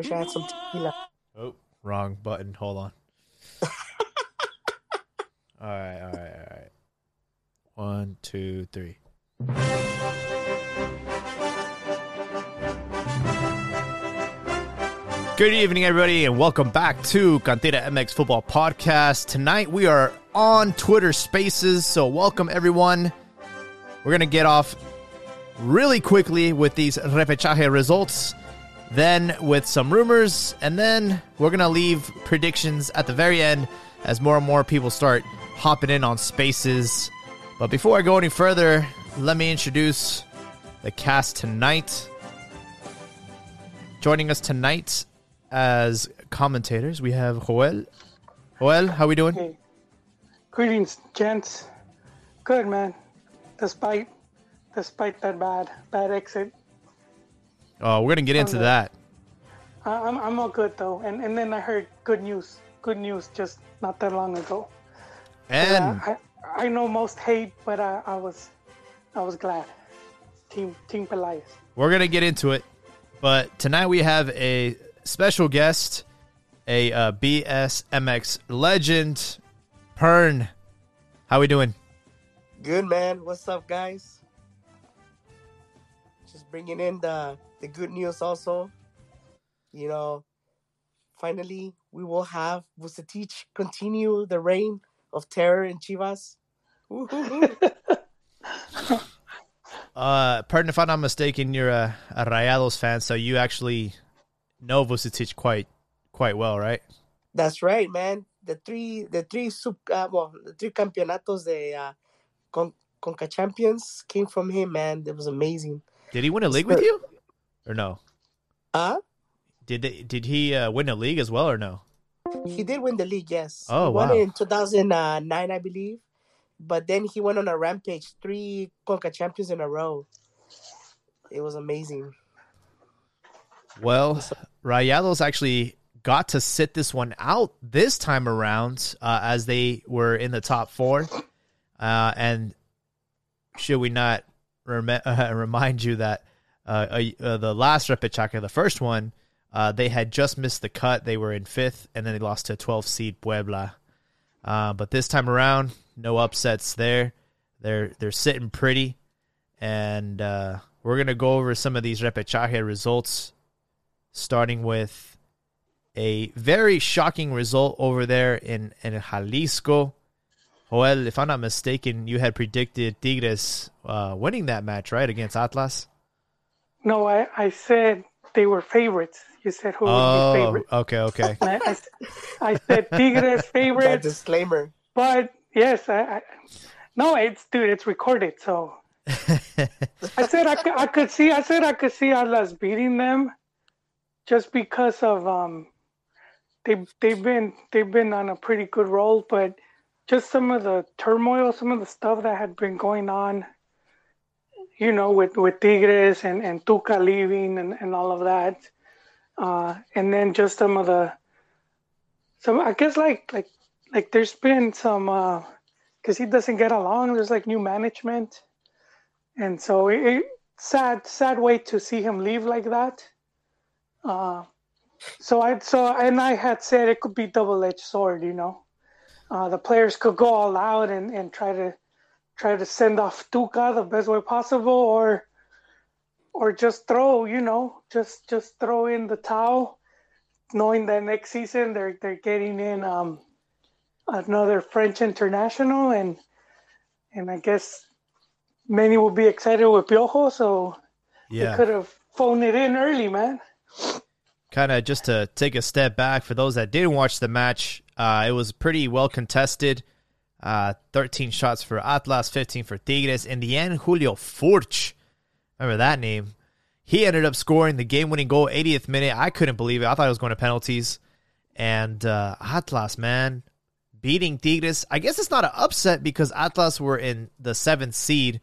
Wish I had some tequila. Oh, wrong button. Hold on. all right, all right, all right. One, two, three. Good evening, everybody, and welcome back to Cantera MX Football Podcast. Tonight we are on Twitter Spaces, so welcome everyone. We're gonna get off really quickly with these repechaje results, then with some rumors, and then we're gonna leave predictions at the very end as more and more people start hopping in on Spaces. But before I go any further, let me introduce the cast tonight. Joining us tonight as commentators, we have Joel. Joel, how we doing? Hey, greetings, gents. Good man. Despite, despite that bad, bad exit, Oh, we're gonna get into Okay. that. I, I'm I'm all good though. And and then I heard good news. Good news just not that long ago. And Uh, I I know most hate, but I, I was I was glad. Team Team Peláez. we're gonna get into it. But tonight we have a special guest, a uh, BSMX legend, Pern. How we doing? Good man. What's up, guys? Just bringing in the the good news. Also, you know, finally we will have Vucetich continue the reign of terror in Chivas. Woo-hoo-hoo. Uh, Pern, if I'm not mistaken, you're a, a Rayados fan, so you actually know Vucetich quite quite well, right? That's right, man. The three, the three sub, uh, well, the three campeonatos de uh, Con- Conca Champions came from him, man. It was amazing. Did he win a league with you, or no? Uh Did they, did he uh, win a league as well, or no? he did win the league, yes. Oh, he won wow. in 2009, I believe. But then he went on a rampage, three Conca Champions in a row. It was amazing. Well, Rayados actually got to sit this one out this time around uh, as they were in the top four. Uh, and should we not rem- uh, remind you that uh, uh, the last repechaje, the first one, uh, they had just missed the cut. They were in fifth, and then they lost to 12 seed Puebla. Uh, but this time around, no upsets there. They're they're sitting pretty, and uh, we're gonna go over some of these repechaje results starting with a very shocking result over there in, in Jalisco. Joel, if I'm not mistaken, you had predicted Tigres uh, winning that match, right, against Atlas? No, I I said they were favorites. You said who would be Oh, favorite. okay, okay. I, I, I said Tigres That disclaimer. But yes, I, I no, it's dude, it's recorded. So I said I could, I could see. I said I could see Atlas beating them, just because of um, they they've been they've been on a pretty good roll, but just some of the turmoil, some of the stuff that had been going on, you know, with with Tigres and and Tuca leaving and and all of that, uh, and then just some of the some I guess like like like there's been some uh because he doesn't get along there's like new management. And so it, it sad sad way to see him leave like that. Uh so i so and i had said it could be double-edged sword you know. Uh the players could go all out and and try to try to send off Tuca the best way possible or or just throw you know just just throw in the towel knowing that next season they're they're getting in um another French international, and and I guess many will be excited with Piojo, so they Yeah. could have phoned it in early, man. kind of just to take a step back for those that didn't watch the match, uh, it was pretty well contested. Uh, 13 shots for Atlas, 15 for Tigres. In the end, Julio Furch, remember that name? He ended up scoring the game winning goal, 80th minute. I couldn't believe it. I thought it was going to penalties. And uh, Atlas, man, beating Tigres. I guess it's not an upset because Atlas were in the seventh seed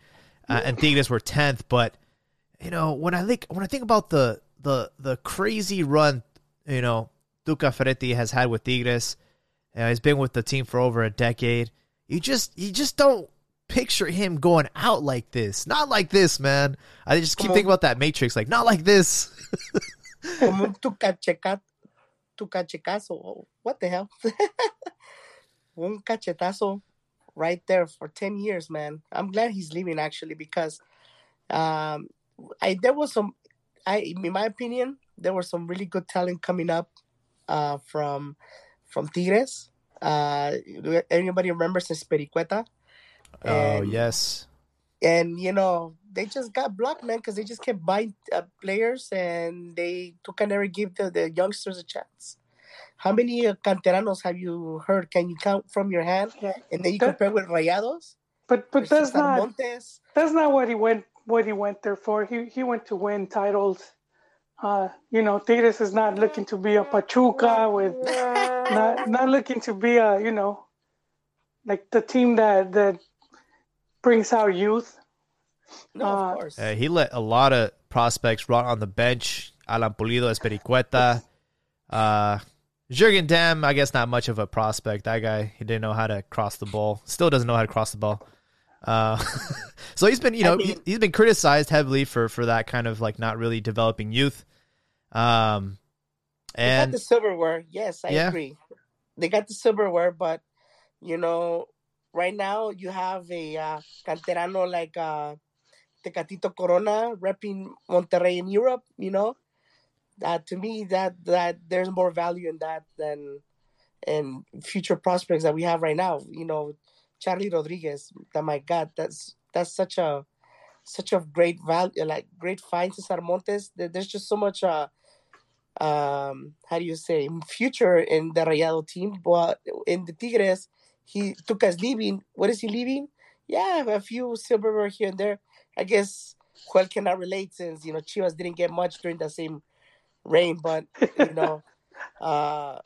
uh, and Tigres were 10th. But you know, when I think when I think about the the the crazy run, you know, Tuca Ferretti has had with Tigres, uh, he's been with the team for over a decade. You just you just don't picture him going out like this. Not like this, man. I just keep Come thinking about that Matrix, like not like this. Como un tucacheca, tucachecazo. What the hell? un cachetazo right there for 10 years, man. I'm glad he's leaving actually because um, I there was some I in my opinion, there was some really good talent coming up uh, from from Tigres. Uh, anybody remembers Espericueta? Oh And- yes. and you know they just got blocked, man, because they just kept buying uh, players and they took and never give the, the youngsters a chance. How many uh, canteranos have you heard? Can you count from your hand? Yeah. And then you That- compare with Rayados, But but that's not Montes. that's not what he went what he went there for. He he went to win titles. Uh, you know, Tigres is not looking to be a Pachuca with not not looking to be a you know like the team that that brings out youth. No, Uh, of course. Uh, he let a lot of prospects rot on the bench. Alan Pulido, Espericueta. Uh, Jurgen Damm, I guess not much of a prospect. That guy, he didn't know how to cross the ball. Still doesn't know how to cross the ball. Uh, so he's been, you I know, mean- he, has been criticized heavily for for that kind of like not really developing youth. Um, they got the silverware. Yes, I Yeah. agree. They got the silverware, but you know, right now you have a uh, canterano like uh, Tecatito Corona repping Monterrey in Europe. You know, that to me that that there's more value in that than in future prospects that we have right now. You know, Charlie Rodriguez. That my God, that's that's such a such a great value, like great find Cesar Montes. There- There's just so much uh um how do you say future in the Rayado team but in the Tigres he took us leaving what is he leaving yeah a few silverware here and there I guess Joel cannot relate since you know Chivas didn't get much during the same reign but you know uh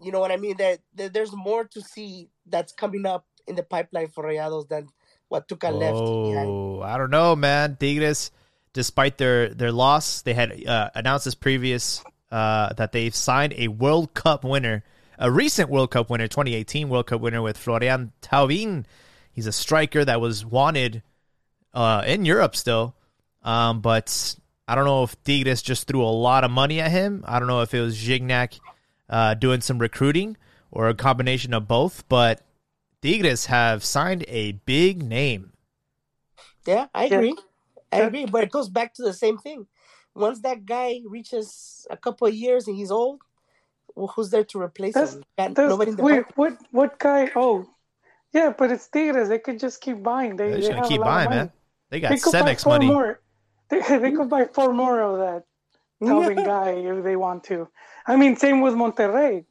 you know what I mean that there, there's more to see that's coming up in the pipeline for Rayados than what Tuca left behind. Oh, I don't know, man. Tigres, despite their their loss, they had uh, announced this previous uh, that they've signed a World Cup winner, a recent World Cup winner, 2018 World Cup winner with Florian Thauvin. He's a striker that was wanted uh, in Europe still, um, but I don't know if Tigres just threw a lot of money at him. I don't know if it was Gignac uh, doing some recruiting or a combination of both, but Tigres have signed a big name. Yeah, I Yeah. Agree. I agree, but it goes back to the same thing. Once that guy reaches a couple of years and he's old, well, who's there to replace That's- him? Got That's, nobody in the wait, park. what what guy? Oh, yeah, but it's Tigres. They could just keep buying. They, They're they just gonna keep a lot of buying, man. They got They could buy Cemex money. more. They, they could buy four more of that Calvin guy if they want to. I mean, same with Monterrey.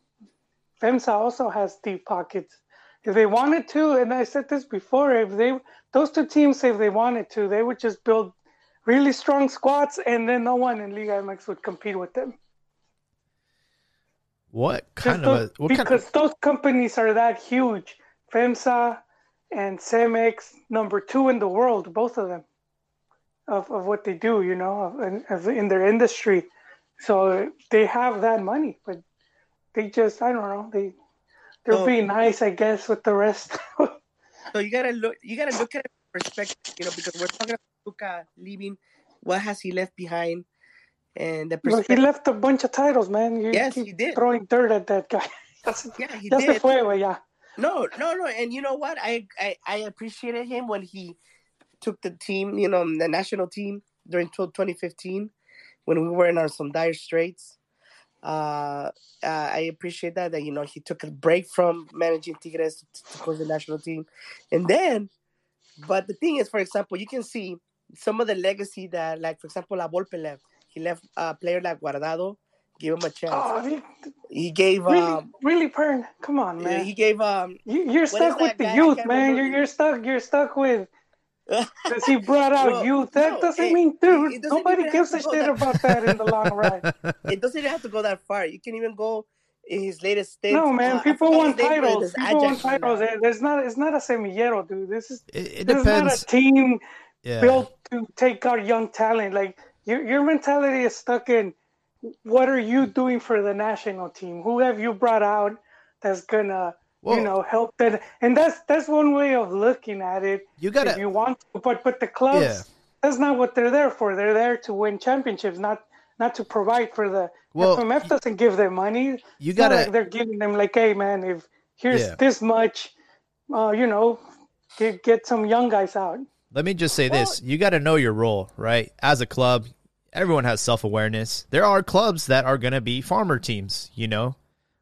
FEMSA also has deep pockets. If they wanted to, and I said this before, if they those two teams, if they wanted to, they would just build really strong squads, and then no one in Liga MX would compete with them. What Just kind of a what because kind of, those companies are that huge. FEMSA and Cemex, number two in the world, both of them, of, of what they do, you know, of, in, of, in their industry. So they have that money, but they just, I don't know, they they're So- being nice, I guess, with the rest. So you gotta look. You gotta look at it from perspective, you know, because we're talking about Tuca leaving. What has he left behind? And the Well, he left a bunch of titles, man. You Yes, he did. throwing dirt at that guy. yeah, he se did. güey, ya. No, no, no. And you know what? I, I I appreciated him when he took the team, you know, the national team during 2015 when we were in our some dire straits. Uh, uh, I appreciate that that you know he took a break from managing Tigres to, to coach the national team, and then, but the thing is, for example, you can see some of the legacy that, like for example, La Volpe left. He left a player like Guardado, gave him a chance. Oh, he, He gave really, um, really, Pern, come on, man. he gave um, You, you're stuck with the guy? Youth, man. You're, you're stuck. You're stuck with. Because he brought out Well, youth. That no, doesn't it- mean, dude. it doesn't nobody even gives a have to go shit that- about that in the long run. it doesn't even have to go that far. You can even go in his latest stint. no, man. uh, people want his titles. it's People want titles. now. There's not. It's not a semillero, dude. This is. it, it This is not depends. a team Yeah. built to take our young talent. Like your your mentality is stuck in. What are you doing for the national team? Who have you brought out that's gonna Well- you know help that? And that's that's one way of looking at it. You gotta you want to, but but the clubs Yeah. that's not what they're there for. They're there to win championships, not not to provide for the Well, FMF doesn't give them money. You not gotta like they're giving them like, hey man, if here's Yeah. this much, uh, you know, get get some young guys out. let me just say this: you got to know your role, right? As a club, everyone has self awareness. There are clubs that are going to be farmer teams, you know,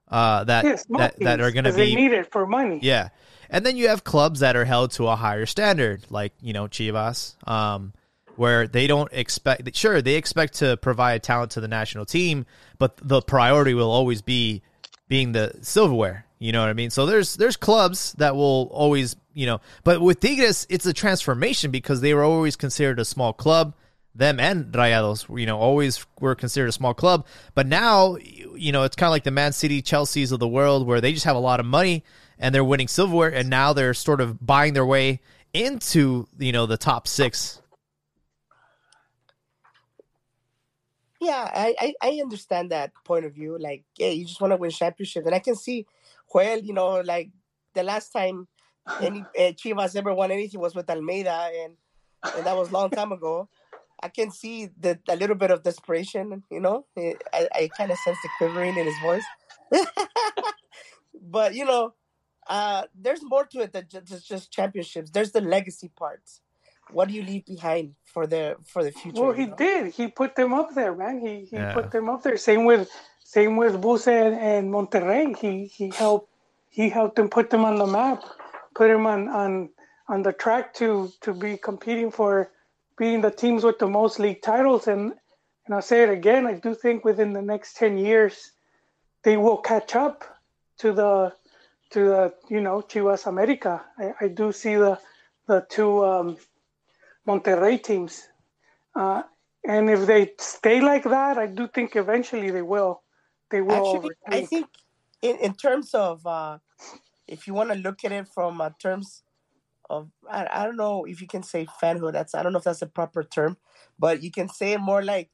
uh, that Yes, that that are going to they be need it for money. Yeah. And then you have clubs that are held to a higher standard, like, you know, Chivas, um, where they don't expect, sure, they expect to provide talent to the national team, but the priority will always be being the silverware. You know what I mean? So there's there's clubs that will always, you know, but with Tigres, it's a transformation because they were always considered a small club. Them and Rayados, you know, always were considered a small club. But now, you know, it's kind of like the Man City, Chelsea's of the world, where they just have a lot of money and they're winning silverware, and now they're sort of buying their way into, you know, the top six. Yeah, I, I, I understand that point of view. Like, yeah, you just want to win championships, and I can see, well, you know, like the last time any uh, Chivas ever won anything was with Almeyda, and and that was a long time ago. I can see the a little bit of desperation, you know. I, I kind of sense the quivering in his voice. but you know, uh, there's more to it than just, just championships. There's the legacy part. What do you leave behind for the for the future? Well, he you know? did. He put them up there, man. He he Yeah. put them up there. Same with same with Vuce and, and Monterrey. He he helped he helped them put them on the map, put them on on on the track to to be competing for being the teams with the most league titles. And and I'll say it again. I do think within the next ten years, they will catch up to the to the you know Chivas America. I, I do see the the two um, Monterrey teams. Uh, and if they stay like that, I do think eventually they will. They will. Actually, I think in, in terms of uh, if you want to look at it from uh, terms of I, I don't know if you can say fanhood. That's I don't know if that's a proper term, but you can say more like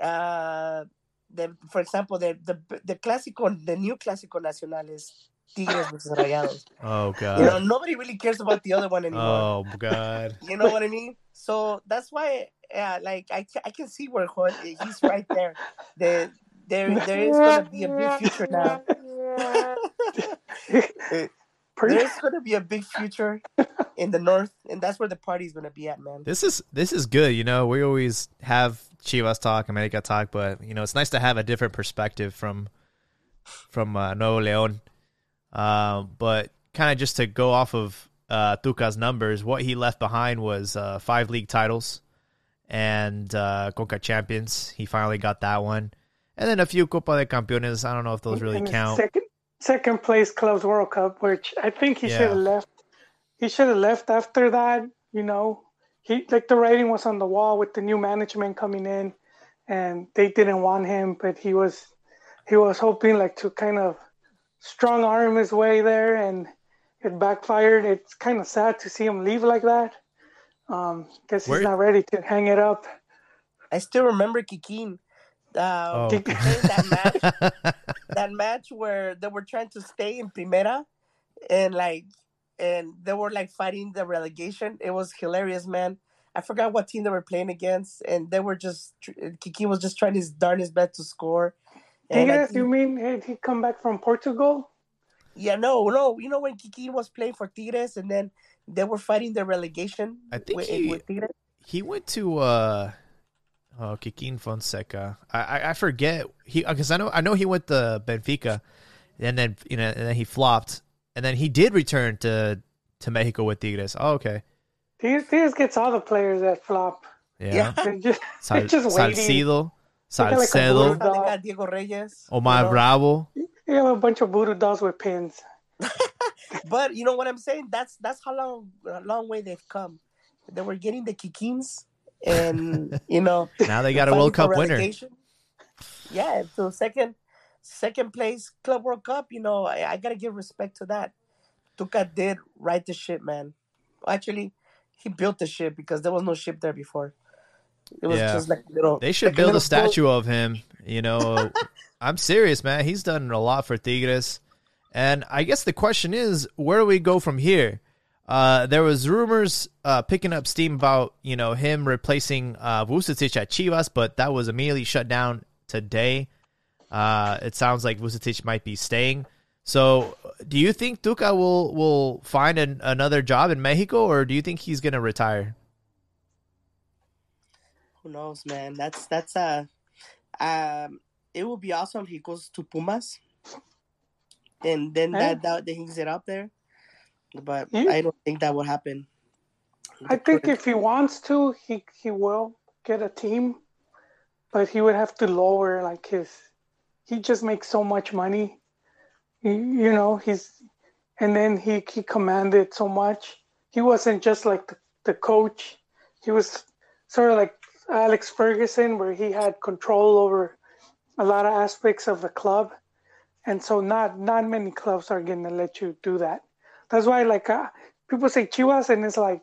uh, the for example the the the clásico the new clásico nacional is Tigres versus Rayados. Oh, God. You know nobody really cares about the other one anymore. Oh, God. You know what I mean? So that's why, yeah, like I, I can see where Juan, he's right there. The, there, there is gonna be a big future now. Pretty- There's gonna be a big future in the north, and that's where the party's gonna be at, man. This is this is good. You know, we always have Chivas talk, America talk, but you know, it's nice to have a different perspective from from uh, Nuevo Leon. Um, but kind of just to go off of uh, Tuca's numbers, what he left behind was uh, five league titles and uh, Conca Champions. He finally got that one, and then a few Copa de Campeones. I don't know if those really count. Second, second place Clubs World Cup, which I think he Yeah. should have left. He should have left after that. You know, he like the writing was on the wall with the new management coming in, and they didn't want him, but he was he was hoping like to kind of strong arm his way there, and it backfired. It's kind of sad to see him leave like that. Um, guess Where- he's not ready to hang it up. I still remember Kikin. Uh, Oh. playing that match, that match where they were trying to stay in Primera, and like, and they were like fighting the relegation. It was hilarious, man. I forgot what team they were playing against, and they were just Kiki was just trying his darn his best to score. And I Tigres, think- you mean had he come back from Portugal? yeah, no, no. You know when Kiki was playing for Tigres, and then they were fighting the relegation. I think with, he- with Tigres. he went to uh oh Kikin Fonseca. I, I I forget he uh, because I know I know he went to Benfica, and then you know and then he flopped, and then he did return to to Mexico with Tigres. Oh, okay, Tigres, Tigres gets all the players that flop. yeah. Yeah. They're just, Sal, they're just waiting. Salcido, got like a Salcedo, blue- They got Diego Reyes. Omar you know? Bravo. You have a bunch of voodoo dolls with pins. But you know what I'm saying? That's that's how long a long way they've come. They were getting the Kikins, and you know Now they got a World Cup winner. Yeah, so second second place Club World Cup. You know, I, I gotta give respect to that. Tuca did right the ship, man. Actually, he built the ship because there was no ship there before. It was Yeah. just like little. They should like build a little statue of him. You know, I'm serious, man. He's done a lot for Tigres, and I guess the question is, where do we go from here? Uh, there was rumors uh, picking up steam about you know him replacing uh, Vucetich at Chivas, but that was immediately shut down today. Uh, it sounds like Vucetich might be staying. So, do you think Tuca will will find an, another job in Mexico, or do you think he's going to retire? Who knows, man? That's that's uh um it would be awesome if he goes to Pumas and then Yeah. that, that that hangs it up there. But. I don't think that will happen. I think if he wants to, he he will get a team, but he would have to lower like his. He just makes so much money, you, you know. He's and then he he commanded so much. He wasn't just like the, the coach. He was sort of like Alex Ferguson, where he had control over a lot of aspects of the club, and so not not many clubs are going to let you do that. That's why like uh, people say Chivas, and it's like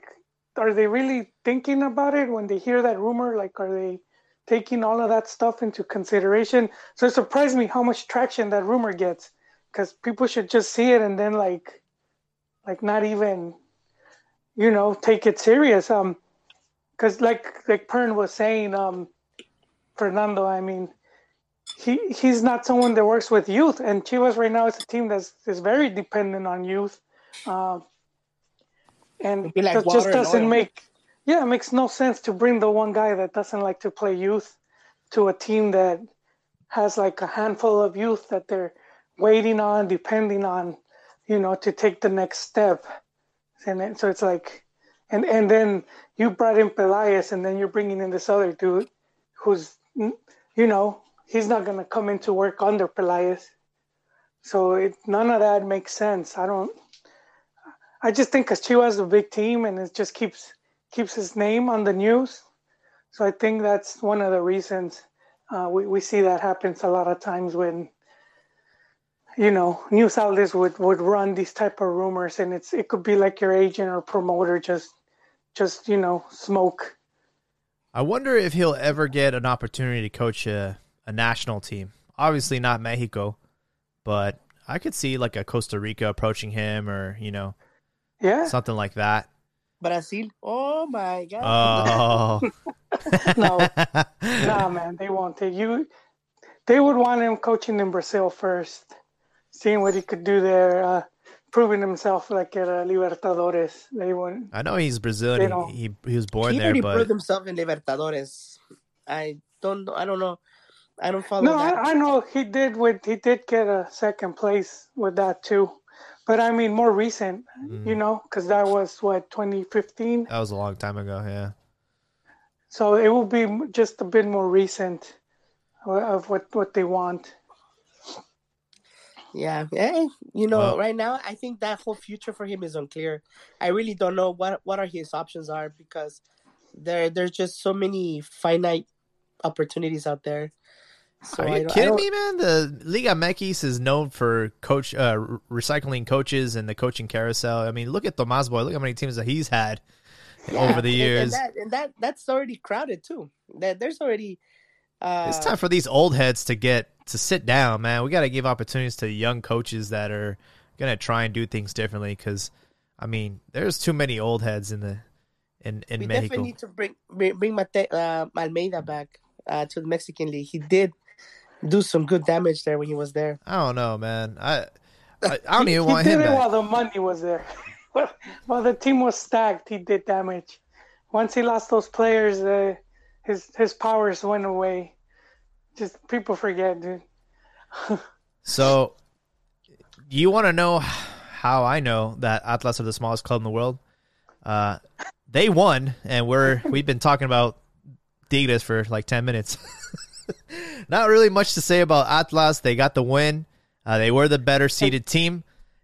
are they really thinking about it when they hear that rumor? Like, are they taking all of that stuff into consideration? So it surprised me how much traction that rumor gets, because people should just see it and then like, like not even, you know, take it serious. Um, because like like Pern was saying, um, Fernando, I mean, he he's not someone that works with youth, and Chivas right now is a team that's is very dependent on youth. Um, and like that just doesn't make yeah it makes no sense to bring the one guy that doesn't like to play youth to a team that has like a handful of youth that they're waiting on depending on you know to take the next step. And then, so it's like and and then you brought in Peláez and then you're bringing in this other dude who's you know he's not going to come into work under Peláez so it, none of that makes sense. I don't I just think Chivas is a big team and it just keeps keeps his name on the news. So I think that's one of the reasons uh, we we see that happens a lot of times when you know news outlets would would run these type of rumors and it's it could be like your agent or promoter just just you know smoke. I wonder if he'll ever get an opportunity to coach a, a national team. Obviously not Mexico, but I could see like a Costa Rica approaching him or, you know, Yeah, something like that. Brazil. Oh my god. Oh. no, nah, man, they won't take you. They would want him coaching in Brazil first, seeing what he could do there, uh, proving himself like at uh, Libertadores. They wouldn't. I know he's Brazilian. He, he he was born he there, already but proved himself in Libertadores. I don't know. I don't know. I don't follow No, that. I, I know he did. With he did get a second place with that too, but I mean more recent, Mm. you know, because that was what 2015. that was a long time ago. Yeah. So it will be just a bit more recent of what what they want. Yeah, eh, you know, Well- right now I think that whole future for him is unclear. I really don't know what what are his options are because there there's just so many finite opportunities out there. So Are you kidding me, man? The Liga MX is known for coach uh, recycling coaches and the coaching carousel. I mean, look at Tomas Boy. Look how many teams that he's had Yeah, over the years. and, that, and that that's already crowded too. That there's already. Uh, it's time for these old heads to get to sit down, man. We got to give opportunities to young coaches that are gonna try and do things differently. Because, I mean, there's too many old heads in the in in we Mexico. definitely need to bring bring, bring Mate, uh, Almeyda back uh, to the Mexican League. He did do some good damage there when he was there. I don't know, man. I I, I don't he, even he want did him it back. while the money was there. while the team was stacked, he did damage. Once he lost those players, uh, his his powers went away. Just people forget, dude. So, you want to know how I know that Atlas are the smallest club in the world? Uh, they won, and we're we've been talking about Tigres for like ten minutes. Not really much to say about Atlas. They got the win. Uh, they were the better seeded team,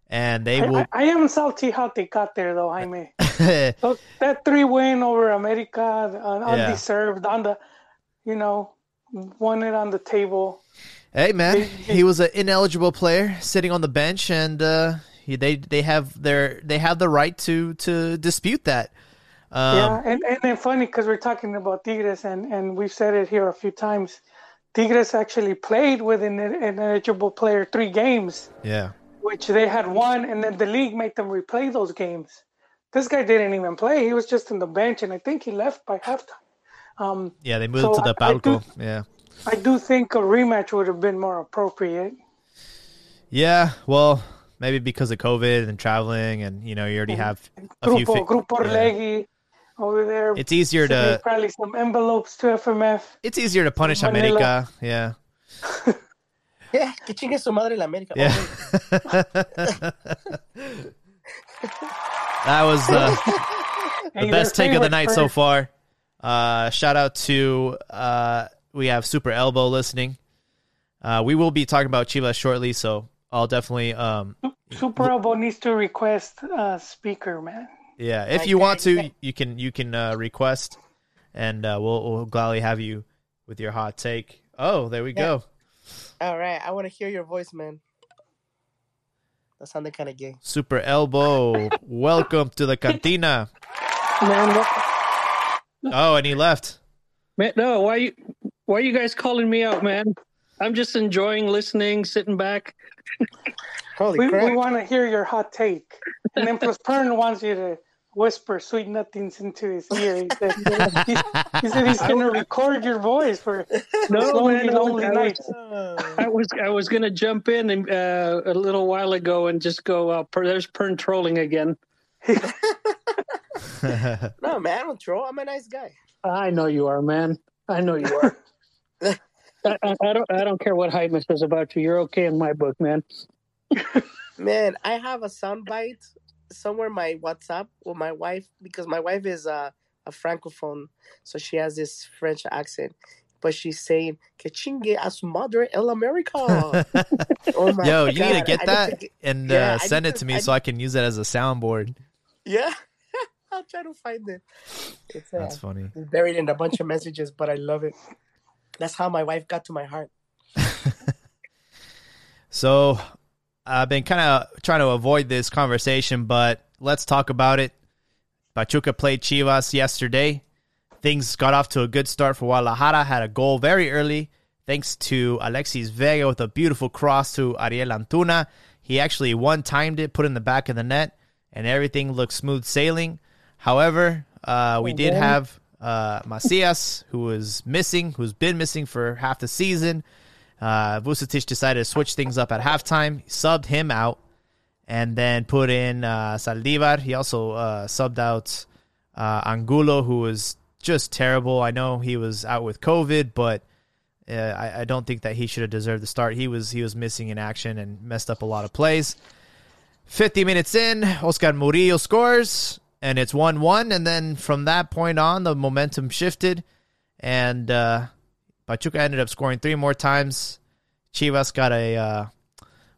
and they I, will. I, I am salty how they got there, though, Jaime. Those, that three win over America, uh, Yeah. undeserved, on the, you know, won it on the table. Hey man, he was an ineligible player sitting on the bench, and uh, they they have their they have the right to to dispute that. Um, yeah, and and then funny because we're talking about Tigres, and and we've said it here a few times. Tigres actually played with an, an eligible player three games, yeah. which they had won, and then the league made them replay those games. This guy didn't even play; he was just in the bench, and I think he left by halftime. Um, Yeah, they moved So to the I- I Palco. do- yeah. I do think a rematch would have been more appropriate. Yeah, well, maybe because of COVID and traveling, and you know, you already have a few. Fi- Grupo yeah. Orlegi over there. It's easier to probably some envelopes to FMF. it's easier to punish Manila. America. Yeah, Yeah, que chingue su madre la América. yeah. That was the the Hey, best take of the favorite night so far. Uh, shout out to uh, we have Super Elbow listening. Uh, we will be talking about Chivas shortly, so I'll definitely um Super Elbow needs to request a speaker, man. Yeah if Like you want to yeah. you can you can uh, request and uh, we'll we'll gladly have you with your hot take. Oh, there we go. All right, I want to hear your voice, man. That sounded kind of gay. Super Elbow, welcome to the cantina. Man, what, Oh, and he left. man, no, why you why are you guys calling me out, man? I'm just enjoying listening, sitting back. Holy We, crap! we want to hear your hot take. And then plus Pern wants you to whisper sweet nothings into his ear. He said, he, he said he's going to record your voice for No, lonely, man, lonely I nights. I was I was gonna jump in and uh, a little while ago and just go. Uh, per, there's Pern trolling again. no, man, I don't troll. I'm a nice guy. I know you are, man. I know you are. I, I, I don't I don't care what Jaime says about you. You're okay in my book, man. Man, I have a soundbite somewhere my WhatsApp with my wife because my wife is a, a francophone, so she has this French accent. But she's saying "Que chingue a su madre el America." oh my Yo, you need to get that get- and yeah, uh, send it to- to me I so I can use it as a soundboard. yeah, I'll try to find it. It's, uh, That's funny. buried in a bunch of messages, but I love it. That's how my wife got to my heart. So I've been kind of trying to avoid this conversation, but let's talk about it. Pachuca played Chivas yesterday. Things got off to a good start for Guadalajara. Had a goal very early, thanks to Alexis Vega with a beautiful cross to Uriel Antuna. He actually one timed it, put it in the back of the net, and everything looked smooth sailing. However, uh, we did have uh, Macias, who was missing, who's been missing for half the season. Uh, decided to switch things up at halftime. Subbed him out and then put in uh, Saldivar. He also uh, subbed out uh, Angulo, who was just terrible. I know he was out with COVID, but uh, I, I don't think that he should have deserved the start. He was he was missing in action and messed up a lot of plays. 50 minutes in, Oscar Murillo scores, and it's 1 1. And then from that point on, the momentum shifted, and uh, Pachuca ended up scoring three more times. Chivas got a, uh,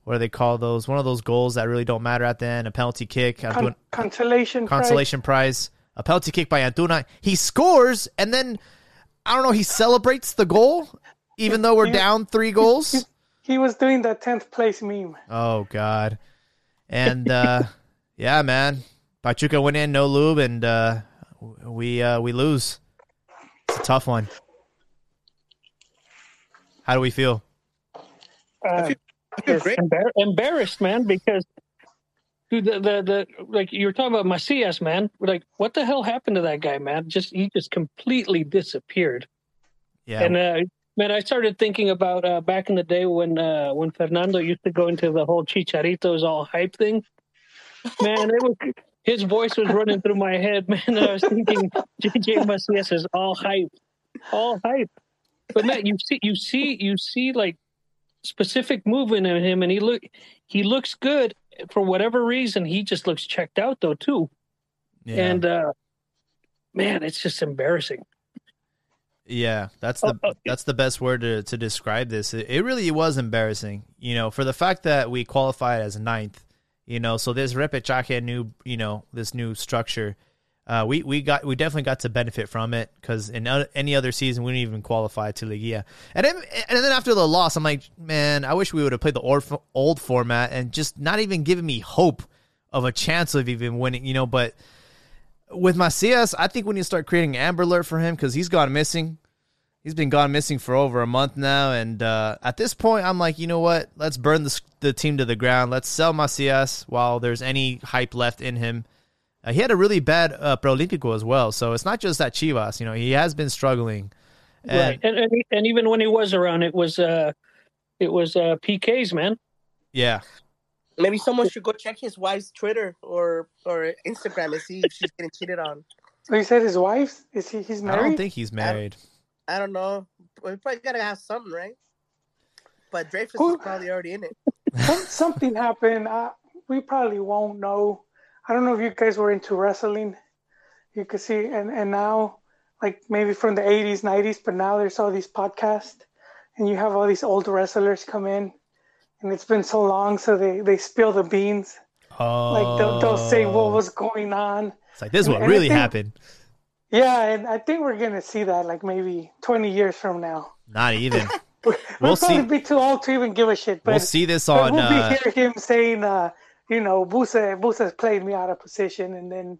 what do they call those? One of those goals that really don't matter at the end, a penalty kick, Con- Antuna- consolation. prize. consolation prize, a penalty kick by Antuna. He scores, and then, I don't know, he celebrates the goal, even though we're He- down three goals. He was doing the 10th place meme. Oh God. And uh yeah, man. Pachuca went in no lube and uh we uh we lose. It's a tough one. How do we feel? Uh, I feel great. embar- embarrassed, man, because dude, the, the the like you were talking about Macias, man. Like, what the hell happened to that guy, man? Just he just completely disappeared. Yeah. And uh, man, I started thinking about uh, back in the day when uh, when Fernando used to go into the whole Chicharito's all hype thing. Man, it was his voice was running through my head, man. I was thinking JJ Macias is all hype, all hype. But Matt, you see, you see, you see, like specific movement in him, and he look he looks good for whatever reason. He just looks checked out though too, yeah. and uh, man, it's just embarrassing. Yeah, that's the Oh, oh, that's the best word to to describe this. It, it really was embarrassing, you know, for the fact that we qualified as ninth, you know. So this repechaje new, you know, this new structure, uh, we we got we definitely got to benefit from it because in any other season we didn't even qualify to Liga. And then and then after the loss, I'm like, man, I wish we would have played the old, old format and just not even giving me hope of a chance of even winning, you know. But with Macias, I think we need to start creating Amber Alert for him because he's gone missing. He's been gone missing for over a month now, and uh, at this point, I'm like, you know what? Let's burn the, the team to the ground. Let's sell Macias while there's any hype left in him. Uh, he had a really bad uh, Preolímpico as well, so it's not just that Chivas. You know, he has been struggling And right. And, and and even when he was around, it was uh, it was uh PKs, man. yeah, Maybe someone should go check his wife's Twitter or or Instagram and see if she's getting cheated on. So he said his wife is he? He's married. I don't think he's married. I don't know. We probably gotta have something, right? But Dreyfus Who- is probably already in it. Some- something happened. Uh, we probably won't know. I don't know if you guys were into wrestling. You could see, and and now, like maybe from the '80s, '90s, but now there's all these podcasts, and you have all these old wrestlers come in, and it's been so long, so they they spill the beans. Oh, Like they'll, they'll say what was going on. It's like this is what really think- happened. Yeah, and I think we're gonna see that like maybe 20 years from now. Not even. We'll, We'll probably see. be too old to even give a shit. But we'll see this on. we'll Uh, be hearing him saying, uh, you know, Busa, Busa's played me out of position, and then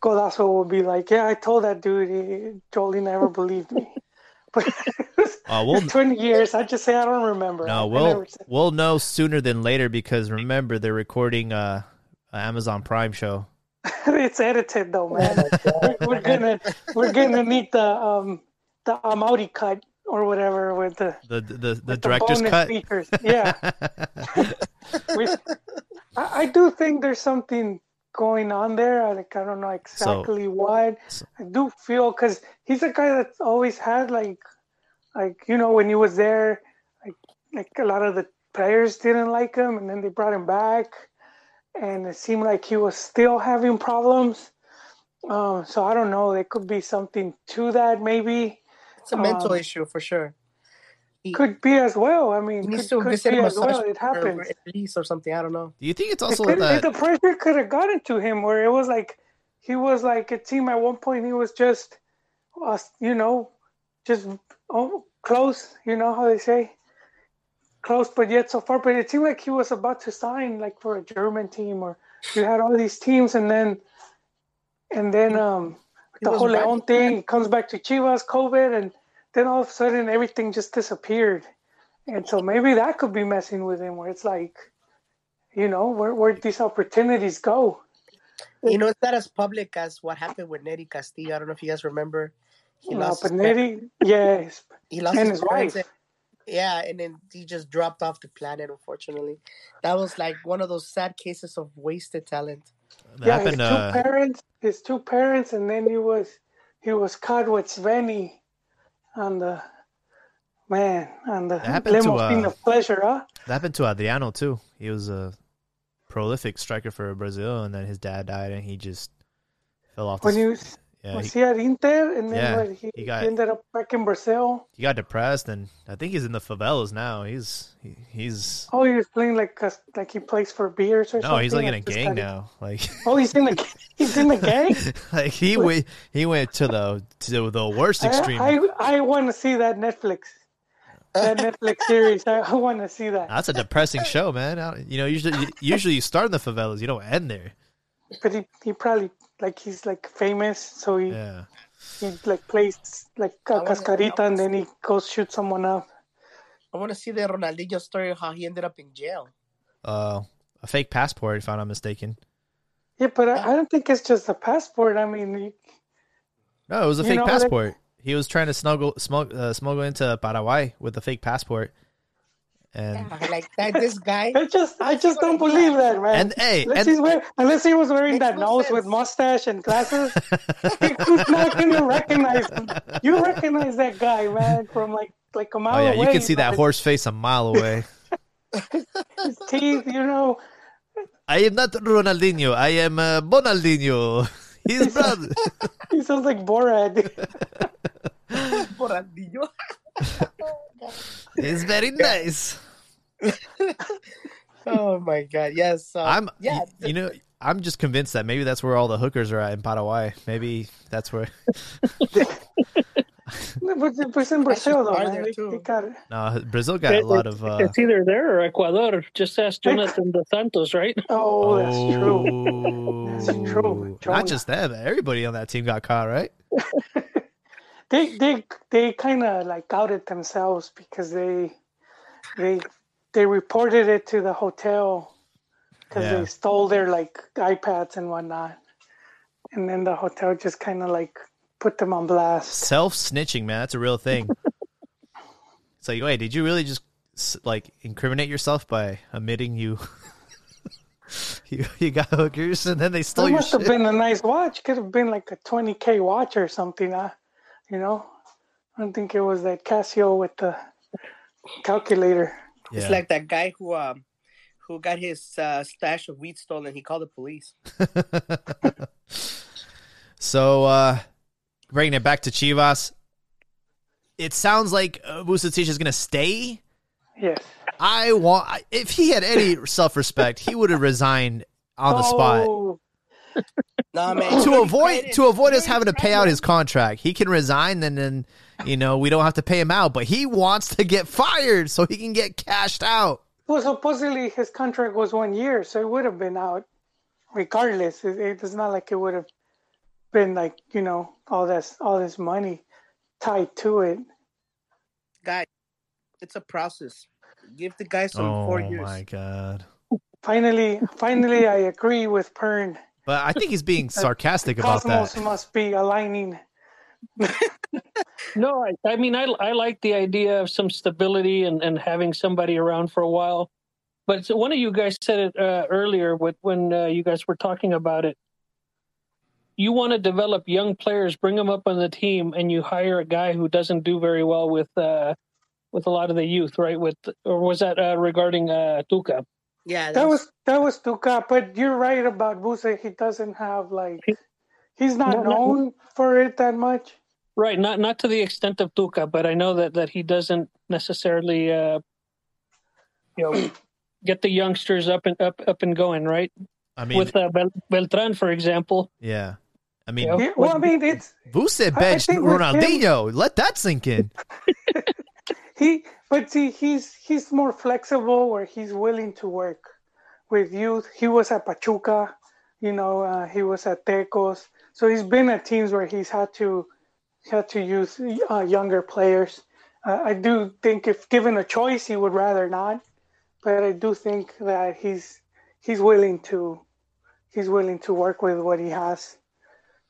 Godaso will be like, yeah, I told that dude, he, Jolie never believed me. But uh, we'll 20 years. I just say I don't remember. No, I we'll never we'll know sooner than later because remember they're recording uh, a Amazon Prime show. it's edited though, man. we're, we're gonna we're gonna need the um the Amaury cut or whatever with the The the the, with director's bonus cut. features. Yeah. we, I, I do think there's something going on there. I, like I don't know exactly what. so- I do feel because he's a guy that's always had like, like you know when he was there, like like a lot of the players didn't like him, and then they brought him back, and it seemed like he was still having problems. Um, so I don't know. There could be something to that, maybe. It's a mental Um, issue for sure. Could be as well. I mean, He needs could, to could be as well. It or, happens. or release or something. I don't know. Do you think it's also could- that? the pressure could have gotten to him where it was like he was like it seemed at one point he was just uh, you know just oh, close you know how they say close but yet so far but it seemed like he was about to sign like for a german team or you had all these teams and then and then um the whole right. Leon thing he comes back to Chivas COVID and then all of a sudden everything just disappeared and so maybe that could be messing with him where it's like you know where where these opportunities go You know, it's not as public as what happened with Nery Castillo. I don't know if you guys remember. He no, lost but parents- Neri, yes, he lost and his, his wife. and- yeah, and then he just dropped off the planet. Unfortunately, that was like one of those sad cases of wasted talent. that yeah, happened. his two Uh, parents, his two parents, and then he was he was caught with Sveni on the man on the That happened to, uh, of pleasure, huh? that happened to Adriano too. He was a prolific striker for Brazil, and then his dad died, and he just fell off. When the, he was yeah, was he, he at Inter, and then Yeah, what, he, he got- he ended up back in Brazil. he got depressed, and I think he's in the favelas now. He's he, he's Oh, he was playing like a, like he plays for beers or something. no, he's like oh, in a gang now. Like Oh, he's in the he's in the gang. like he went he went to the to the worst extreme. I I, I want to see that Netflix that Netflix series. I, I want to see that. That's a depressing show, man. I- You know, usually usually you start in the favelas, you don't end there. But he, he probably like he's like famous, so he, Yeah. he like plays like a wanna- cascarita and then he goes shoot someone up. I want to see the Ronaldinho story how he ended up in jail. Uh, a fake passport, if I'm not mistaken. Yeah, but I, I don't think it's just a passport. I mean, you, No, it was a fake know, like- passport. He was trying to smuggle smuggle, uh, smuggle into Paraguay with a fake passport. And Yeah, like that. This guy. I just I just don't believe that, man. and hey, Unless, and he's wear, unless he was wearing that no nose with mustache and glasses, who's not gonna recognize him? You recognize that guy, man, from like like a mile oh yeah, away. you can see that but horse face a mile away. His teeth, you know. I am not Ronaldinho. I am uh, Bonaldinho. His brother. He sounds like Borat. Ronaldinho. He's very nice. Oh my god. Yes. Uh, I'm Yeah. y- you know I'm just convinced that maybe that's where all the hookers are at in Paraguay. Maybe that's where No, but it was in Brazil, though, are man. They, got it. no Brazil got a lot it's, of uh, it's either there or Ecuador. Just ask Jonathan dos Santos, right? Oh, that's true. That's true. Jonah. Not just them. Everybody on that team got caught, right? They they they kind of like outed themselves because they they they reported it to the hotel because Yeah. they stole their like iPads and whatnot, and then the hotel just kind of like put them on blast. Self snitching, man. That's a real thing. it's like, wait, did you really just like incriminate yourself by admitting you you, you got hookers and then they stole That your must have been a nice watch. Could have been like a 20k watch or something. Uh, you know, I don't think it was that Casio with the calculator. Yeah. It's like that guy who um who got his uh, stash of weed stolen. He called the police. so, uh, bringing it back to Chivas, it sounds like uh, Vucetich is going to stay. Yes. I want if he had any self respect, he would have resigned on the spot Oh, Nah, man. to avoid to avoid You us having to pay out his contract. He can resign, and then you know we don't have to pay him out. But he wants to get fired so he can get cashed out. Well, supposedly his contract was one year, so it would have been out regardless. It, it's not like it would have been like you know all this all this money tied to it. Guy, it's a process. Give the guy some four oh years. Oh my god! Finally, finally, I agree with Pern. But I think he's being sarcastic about Cosmos that. must be aligning. No, I, I mean, I, I like the idea of some stability and, and having somebody around for a while. But so one of you guys said it uh, earlier with, when uh, you guys were talking about it. You want to develop young players, bring them up on the team, and you hire a guy who doesn't do very well with uh, with a lot of the youth, right? With or was that uh, regarding uh, Tuca? Yeah, That was that was Tuca, but you're right about Vuce. He doesn't have like he's not No, no. known for it that much. Right, not not to the extent of Tuca, but I know that that he doesn't necessarily, uh, you know, get the youngsters up and up up and going. Right, I mean, with uh, Bel- Beltran, for example. yeah. I mean, Yeah. Yeah, well, I mean, it's Vuce I benched think him- Ronaldinho. Let that sink in. he, but see, he's he's more flexible, where he's willing to work with youth. He was at Pachuca, you know, uh, he was at Tecos, so he's been at teams where he's had to had to use uh, younger players. Uh, I do think if given a choice, he would rather not, but I do think that he's he's willing to he's willing to work with what he has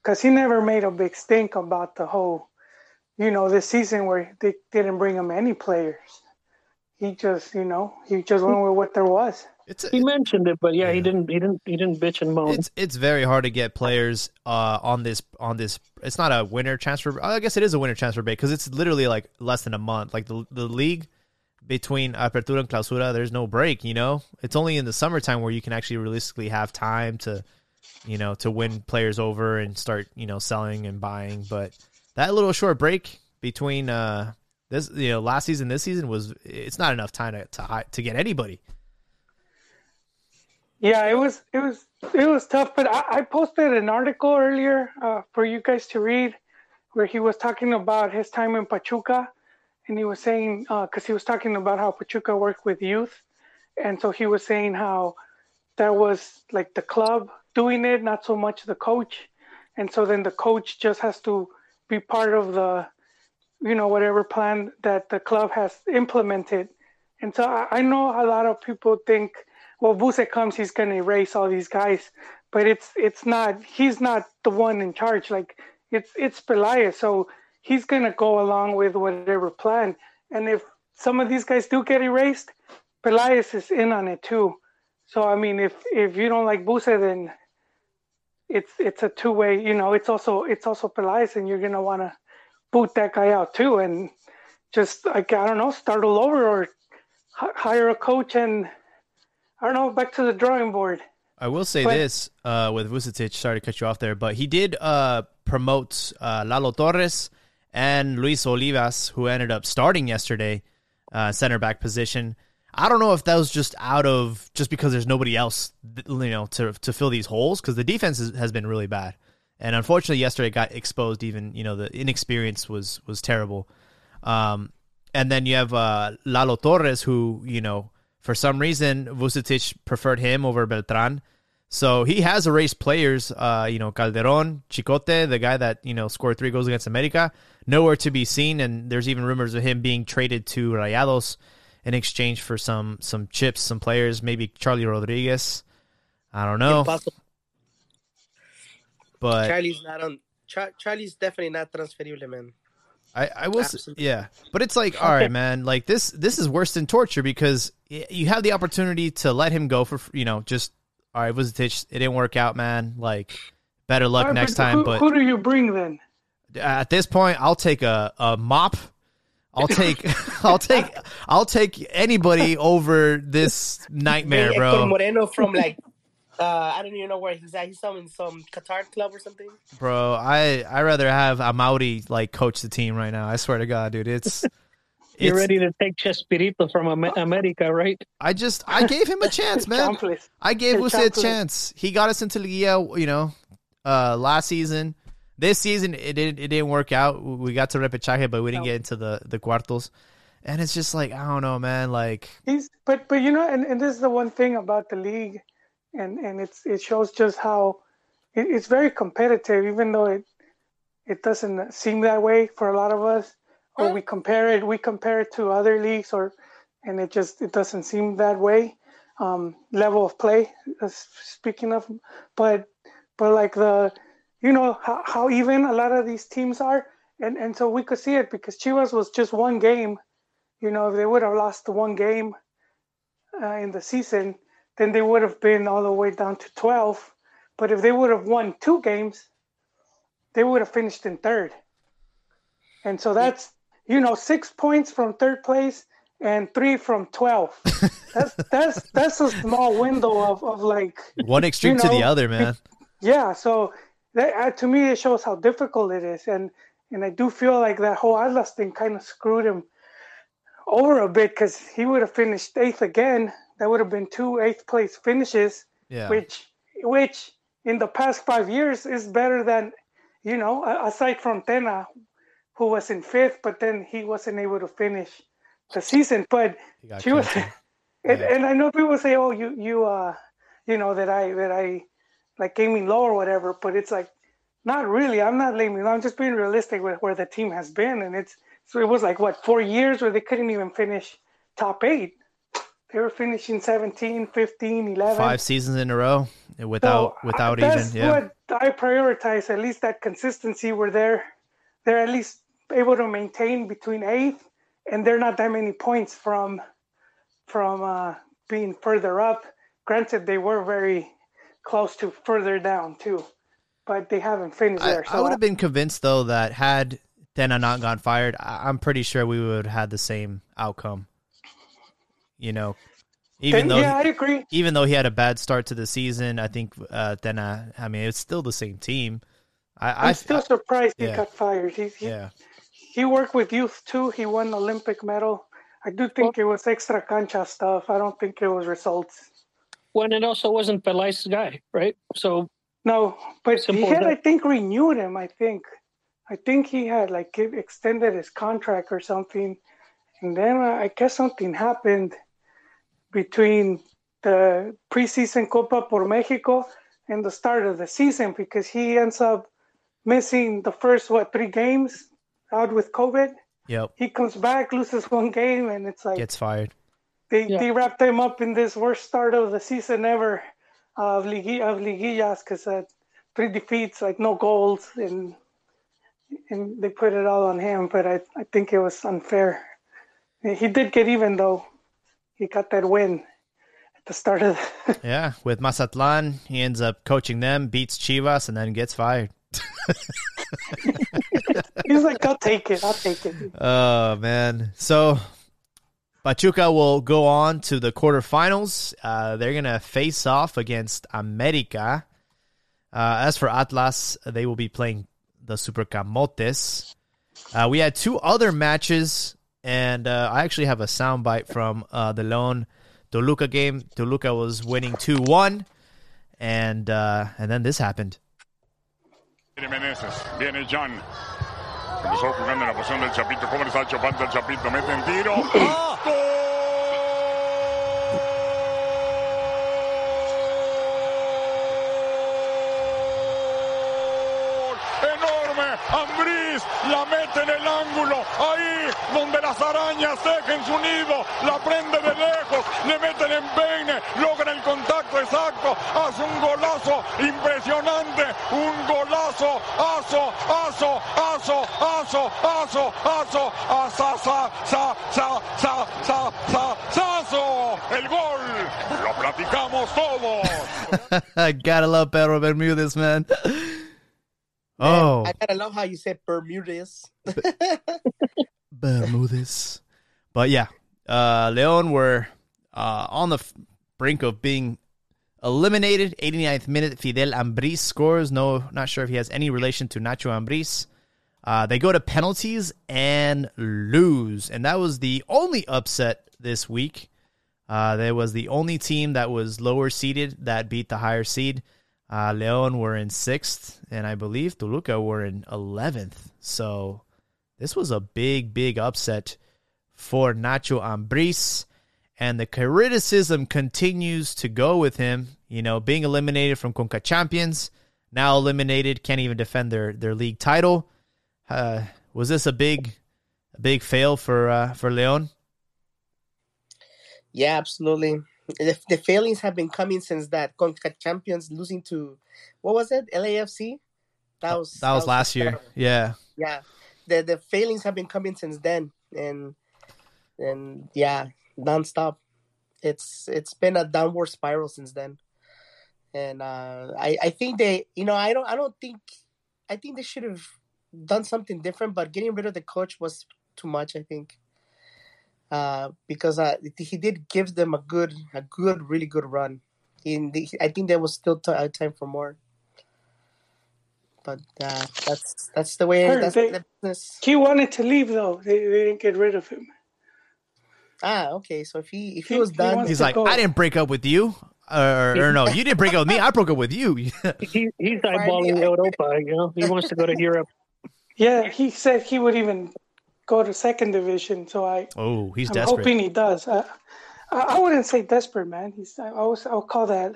because he never made a big stink about the whole you know this season where they didn't bring him any players he just you know he just went with what there was It's a, He mentioned it, but yeah, he didn't. He didn't. He didn't bitch and moan. it's it's very hard to get players uh on this on this it's not a winter transfer i guess it is a winter transfer break because it's literally like less than a month like the the league between apertura and clausura there's no break you know it's only in the summertime where you can actually realistically have time to you know to win players over and start you know selling and buying but that little short break between uh this you know last season this season was it's not enough time to to, to get anybody. Yeah it was it was it was tough but i, I posted an article earlier uh, for you guys to read where he was talking about his time in pachuca and he was saying because he was talking about how pachuca worked with youth. And so he was saying how that was like the club doing it not so much the coach. And so then the coach just has to be part of the you know whatever plan that the club has implemented. And so i, I know a lot of people think well Vuce comes he's going to erase all these guys. But it's it's not he's not the one in charge. Like it's it's Peláez so he's going to go along with whatever plan. And if some of these guys do get erased Peláez is in on it too. So i mean if if you don't like Vuce then it's it's a two way you know it's also it's also Peláez and you're going to want to boot that guy out too and just like I don't know start all over or h- hire a coach and I don't know back to the drawing board. I will say But- this uh, with Vucetich. Sorry to cut you off there, but he did uh, promote uh, Lalo Torres and Luis Olivas, who ended up starting yesterday, uh, center back position. I don't know if that was just out of just because there's nobody else, you know, to to fill these holes because the defense is, has been really bad, and unfortunately yesterday got exposed. Even you know the inexperience was was terrible. Um, and then you have uh, Lalo Torres, who you know for some reason Vucetich preferred him over Beltran. So he has erased players, uh, you know, Calderon, Chicote, the guy that, you know, scored three goals against America, nowhere to be seen. And there's even rumors of him being traded to Rayados in exchange for some some chips, some players, maybe Charlie Rodriguez. I don't know. Impossible. But Charlie's not on Char- Charlie's definitely not transferable, man. I, I will, s- Absolutely. yeah, but it's like, all right, man, like this, this is worse than torture because you have the opportunity to let him go for, you know, just all right, was it didn't work out, man. Like, better luck All right, next but time. who, But who do you bring then? at this point, I'll take a, a mop. I'll take, I'll take, I'll take anybody over this nightmare, Bring Hector bro. Moreno from like uh I don't even know where he's at. He's some in some Qatar club or something. Bro, I I rather have Amaury like coach the team right now. I swear to God, dude, it's. You're it's- ready to take Chespirito from America, right? I just I gave him a chance, man. I gave El Jose a chance. He got us into Liga, you know, uh, last season. This season it didn't it didn't work out. We got to repechaje, but we didn't No. get into the the cuartos. And it's just like I don't know, man. Like He's but but you know, and, and this is the one thing about the league, and and it's it shows just how it, it's very competitive, even though it it doesn't seem that way for a lot of us. Or we compare it, we compare it to other leagues, or and it just it doesn't seem that way. Um, level of play, uh, speaking of, but but like the you know how, how even a lot of these teams are, and and so we could see it because Chivas was just one game you know, if they would have lost the one game uh, in the season, then they would have been all the way down to 12. But if they would have won two games, they would have finished in third. And so that's, you know, six points from third place and three from 12. That's that's that's a small window of, of like one extreme to the other, man. yeah, so that, uh, to me, it shows how difficult it is, and and I do feel like that whole Atlas thing kind of screwed him over a bit because he would have finished eighth again. That would have been two eighth place finishes, Yeah. which which in the past five years is better than you know aside from Tena, who was in fifth, but then he wasn't able to finish the season. But she was, and, Yeah. and I know people say, "Oh, you you uh, you know that I that I like aiming low or whatever," but it's like not really. I'm not aiming low. I'm just being realistic with where the team has been, and it's so it was like what four years where they couldn't even finish top eight. They were finishing 17, 15, 11. Five seasons in a row without So, without uh, even yeah. what I prioritize. At least that consistency where they're they're at least able to maintain between eighth, and they're not that many points from from uh, being further up. Granted, they were very close to further down too, but they haven't finished I, there. I would have been convinced though that had Tena not gone fired, I, I'm pretty sure we would have had the same outcome. You know, even then, though yeah, I agree. even though he had a bad start to the season, I think uh, Tena. I mean, it's still the same team. I, I'm I still surprised he yeah. got fired. He, he, yeah. he worked with youth too. He won Olympic medal. I do think it was extra cancha stuff. I don't think it was results. When it also wasn't Peláez guy, right? So No, but he had, that. I think, renewed him. I think, I think he had like extended his contract or something, and then uh, I guess something happened between the preseason Copa por Mexico and the start of the season because he ends up missing the first what three games out with COVID. Yep. He comes back, loses one game, and it's like Gets fired. They, Yeah. they wrapped him up in this worst start of the season ever of Ligi- of liguillas because uh, three defeats, like no goals, and and they put it all on him. But I I think it was unfair. He did get even though. He got that win at the start of. The, Yeah, with Mazatlan, he ends up coaching them, beats Chivas, and then gets fired. he's like, I'll take it. I'll take it. Oh man! So Pachuca will go on to the quarterfinals. Uh, they're gonna face off against America. Uh, as for Atlas, they will be playing the Super Camotes. Uh, we had two other matches, and uh, I actually have a soundbite from uh, the lone Toluca game. Toluca was winning two one, and uh, and then this happened. Viene John. Empezó jugando en la posición del Chapito. ¿Cómo le está hecho el Chapito? Mete en tiro. las arañas tejen su nido. La prende de lejos. Le mete el empeine. Logra el contacto exacto. Hace un golazo impresionante, un golazo, aso, aso, aso, aso, aso, aso, asa, sa, sa, sa, sa, sa, sa, saso, el gol, lo platicamos todos. Gotta love Pedro Bermudez, man. Oh, I gotta love how you said Bermudez. Bermudez. But yeah, uh, Leon were uh, on the f- brink of being eliminated. 89th minute, Fidel Ambriz scores. No, not sure if he has any relation to Nacho Ambriz. Uh, they go to penalties and lose. And that was the only upset this week. Uh, there was the only team that was lower seeded that beat the higher seed. Uh, Leon were in sixth, and I believe Toluca were in 11th. So this was a big, big upset for Nacho Ambriz. And the criticism continues to go with him. You know, being eliminated from Conca Champions, now eliminated, can't even defend their, their league title. Uh, was this a big, a big fail for uh, for Leon? Yeah, absolutely. The, the failings have been coming since that Conca Champions losing to what was it? LAFC. That was That was last year. terrible. Yeah. Yeah, the the failings have been coming since then, and and yeah, nonstop. It's it's been a downward spiral since then, and uh, I I think they you know I don't I don't think I think they should have done something different, but getting rid of the coach was too much. I think. Uh, because uh, he did give them a good, a good, really good run. In the, I think there was still t- time for more, but uh, that's that's the way. Heard That's they- the business. He wanted to leave though. They, they didn't get rid of him. Ah, okay. So if he if he He- was he done, wants He's like, go. I didn't break up with you. Or, or no, you didn't break up with me. I broke up with you. He, he's Friday, eyeballing I- Europa. You know, he wants to go to Europe. Yeah, he said he would even go to second division. So I, oh, he's I'm desperate. hoping he does. I, I, I wouldn't say desperate, man. He's I always I'll call that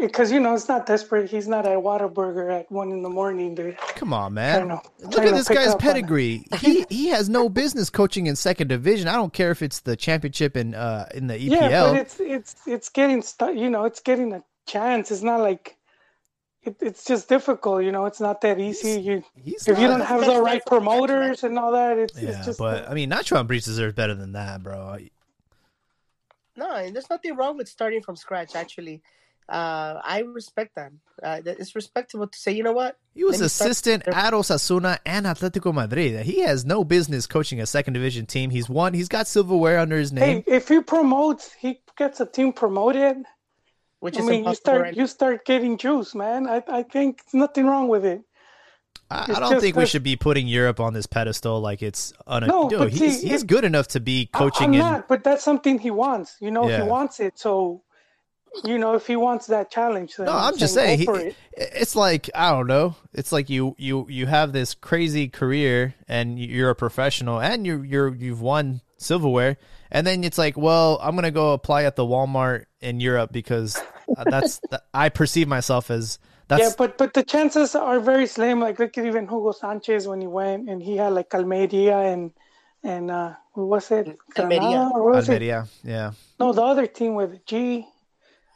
because you know it's not desperate. He's not at Whataburger at one in the morning, dude. Come on, I man. don't know. Look at this guy's pedigree. he he has no business coaching in second division. I don't care if it's the championship in uh in the EPL. Yeah, but it's it's it's getting stu- you know it's getting a chance. It's not like it, it's just difficult. You know, it's not that easy. You He's if you don't have the right promoters and all that, it's yeah, it's just but I mean, Nacho Ambriz deserves better than that, bro. no, and there's nothing wrong with starting from scratch. Actually, uh, I respect them. Uh, it's respectable to say, you know what? He was Let me start- assistant at Osasuna and Atletico Madrid. He has no business coaching a second division team. He's won. He's got silverware under his name. hey, if he promotes, he gets a team promoted. Which I is mean, you impossible start right you start getting juice, man. I I think nothing wrong with it. I, I don't just think we should be putting Europe on this pedestal like it's un- No, Dude, but he's, see, he's it- good enough to be I- coaching I'm in. not, but that's something he wants. You know, Yeah. he wants it. So, you know, if he wants that challenge, then No, I'm just saying. He, it. it's like I don't know. It's like you you you have this crazy career and you're a professional and you you're you've won silverware, and then it's like, well, I'm gonna go apply at the Walmart in Europe because uh, that's that, I perceive myself as that's yeah, but but the chances are very slim. Like look at even Hugo Sanchez when he went and he had like Almeria and and uh who was it? Almeria. Granada or what it? Almeria. Yeah. No, the other team with G.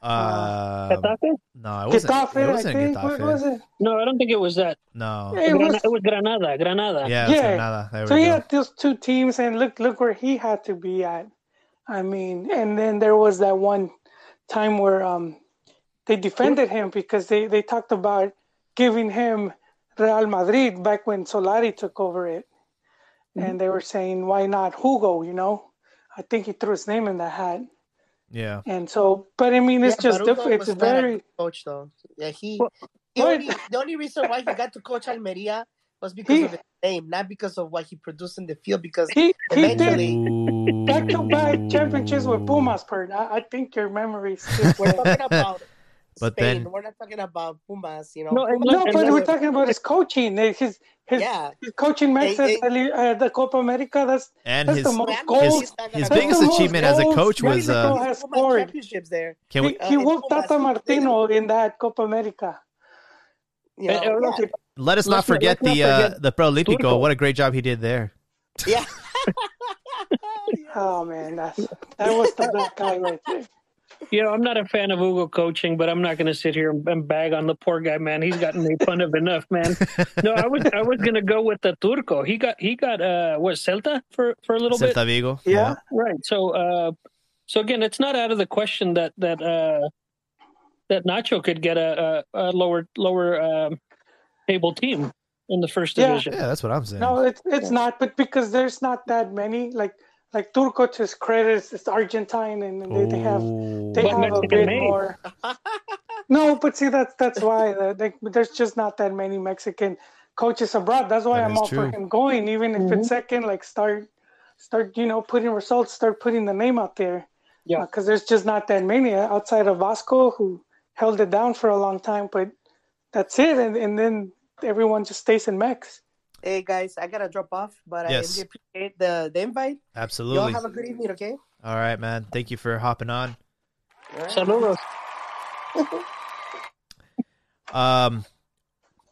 Uh, Getafe? no, it wasn't. Getafe, it I wasn't think. What was it? No, I don't think it was that. No. It was, it was Granada. Granada. Yeah, it was Yeah. Granada. There so we he go. had those two teams, and look look where he had to be at. I mean, and then there was that one time where um they defended him because they they talked about giving him Real Madrid back when Solari took over it, and they were saying why not Hugo? You know, I think he threw his name in the hat, Yeah. and so but I mean it's Yeah, just different. It's was not a very coach though. Yeah, he. Well, he only, the only reason why he got to coach Almeria was because He- of his name, not because of what he produced in the field. Because he he did Eventually- back to back championships with Pumas. Per I, I think your memory still we're talking about But Spain. then- We're not talking about Pumas. You know. No, Pumas- No, but we're talking about his coaching. His his, yeah. his coaching makes They- it uh, the Copa America. That's And that's his the most goals. his, his biggest That's the achievement as a coach was uh, has scored. championships there. can we He, uh, he in whooped Pumas, Tata he- Martino in that Copa America. You know, Eh, eh, yeah. let us not Let's not- forget let's not the uh, the Preolímpico. What a great job he did there. yeah. Oh man, that's that was the black guy right there. You know, I'm not a fan of Ugo coaching, but I'm not going to sit here and bag on the poor guy, man. He's gotten made fun of enough, man. No, I was I was going to go with the Turco. He got he got uh what Celta for for a little bit. Celta Vigo. Yeah. Right. So, uh, so again, it's not out of the question that that uh, that Nacho could get a, a, a lower lower um, table team in the first Yeah. division. Yeah, that's what I'm saying. No, it's it's not, but because there's not that many, like like Turco to his credit, it's- it's Argentine, and they, they have they But have a Mexican bit made. more. No, but see that's that's why uh, they, there's just not that many Mexican coaches abroad. That's why That I'm is all true. for him going, even if it's second. Like start start you know putting results, start putting the name out there. Yeah. because there's just not that many uh, outside of Vasco who held it down for a long time, but that's it, and and then everyone just stays in Mex. Hey guys, I gotta drop off, but Yes. I really appreciate the, the invite. Absolutely. Y'all have a good evening, okay? All right, man. Thank you for hopping on. Right. Saludos. Um,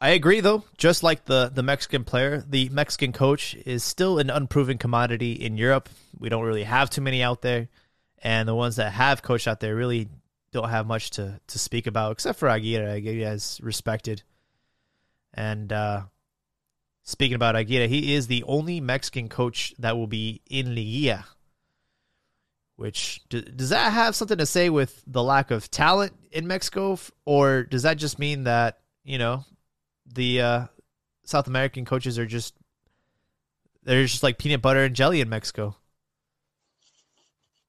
I agree, though. Just like the the Mexican player, the Mexican coach is still an unproven commodity in Europe. We don't really have too many out there, and the ones that have coached out there really don't have much to to speak about, except for Aguirre. Aguirre is respected, and uh, speaking about Aguirre, he is the only Mexican coach that will be in Liguilla. Which does that have something to say with the lack of talent in Mexico, or does that just mean that you know the uh, South American coaches are just they're just like peanut butter and jelly in Mexico?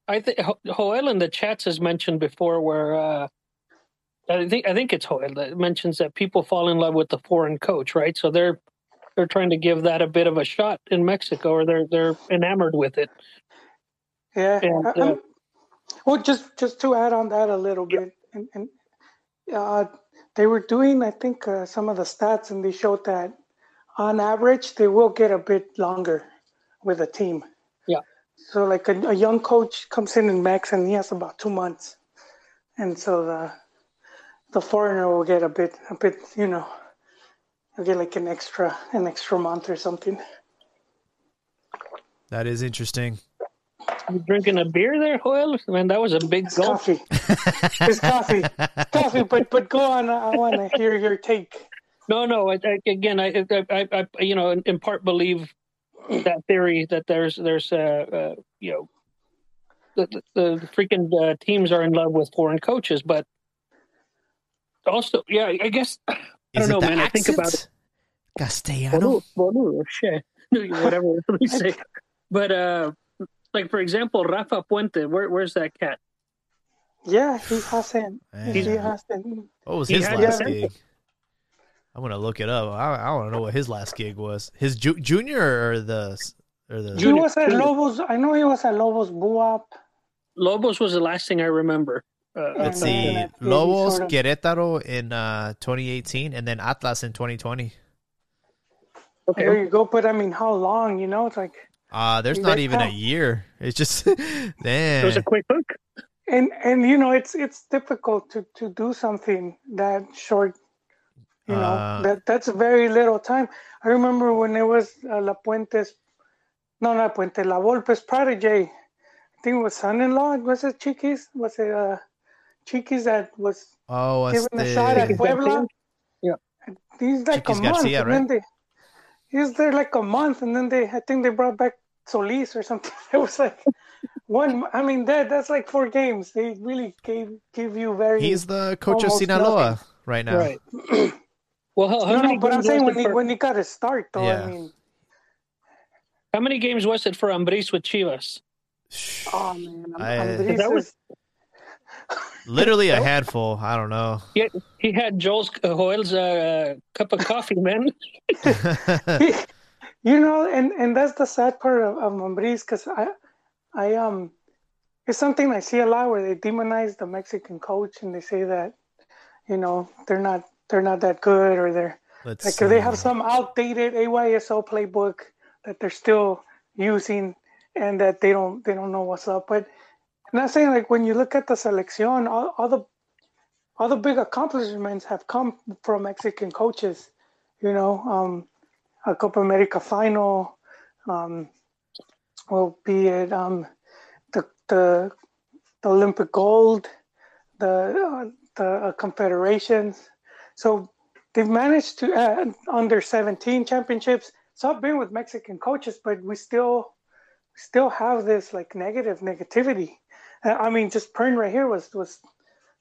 I think Joel in the chats has mentioned before where uh, I think I think it's Joel that mentions that people fall in love with the foreign coach, right? So they're they're trying to give that a bit of a shot in Mexico, or they're they're enamored with it. Yeah. And, uh, well, just just to add on that a little bit, and, and uh, they were doing, I think, uh, some of the stats, and they showed that on average they will get a bit longer with a team. Yeah. So, like a, a young coach comes in in max, and he has about two months, and so the the foreigner will get a bit, a bit, you know, he'll get like an extra, an extra month or something. That is interesting. You drinking a beer there, Joel? Man, that was a big It's gulp. coffee. it's coffee. coffee. But but go on. I want to hear your take. No, no. I, I, again, I, I, I, I, you know, in, in part believe that theory that there's, there's, uh, uh you know, the, the, the freaking uh, teams are in love with foreign coaches, but also, yeah, I guess I don't know, it the man. I think about it. accent? Castellano. Boludo, boludo, whatever we say. But uh, like for example, Rafa Puente, where, where's that cat? Yeah, he hasn't. Man. He hasn't. What was his had last gig? I'm gonna look it up. I, I want to know what his last gig was. His ju- junior or the or the He Junior, was at. Lobos. I know he was at Lobos Buap. Lobos was the last thing I remember. Uh, Let's uh, see, that maybe Lobos, sort of- Querétaro in uh, 2018, and then Atlas in 2020. okay. There you go. But I mean, how long? You know, it's like, Uh, there's not even a year. It's just, damn. It was a quick hook. and and you know, it's it's difficult to to do something that short. You know, Uh, that that's very little time. I remember when it was uh, La Puente's, no, not Puente, La Volpe's protege. I think it was son-in-law. Was it Chiquis? Was it uh, Chiquis that was oh, what's given a shot at Puebla? Yeah. He's like Chiquis a month, Garcia, and then they he's there like a month, and then they I think they brought back Solis or something. It was like one. I mean, that that's like four games. They really gave give you very. he's the coach of Sinaloa nothing. right now. Right. Well, how, how no, many no, but I'm games saying was when it he for- when he got his start, though. Yeah. I mean, how many games was it for Ambriz with Chivas? oh man, I'm, I- Andres That was- is- Literally a handful. I don't know. He had, he had Joel's uh, Joel's uh, cup of coffee, man. you know, and and that's the sad part of, of Mambriz because I, I um, it's something I see a lot where they demonize the Mexican coach and they say that, you know, they're not they're not that good or they're Let's like they have some outdated AYSO playbook that they're still using and that they don't they don't know what's up. But I'm not saying like when you look at the selección, all, all the all the big accomplishments have come from Mexican coaches. You know, um, a Copa America final, um, will be it um, the, the the Olympic gold, the uh, the uh, confederations. So they've managed to uh, under 17 championships. So I've been with Mexican coaches, but we still still have this like negative negativity. I mean, just Pern right here was was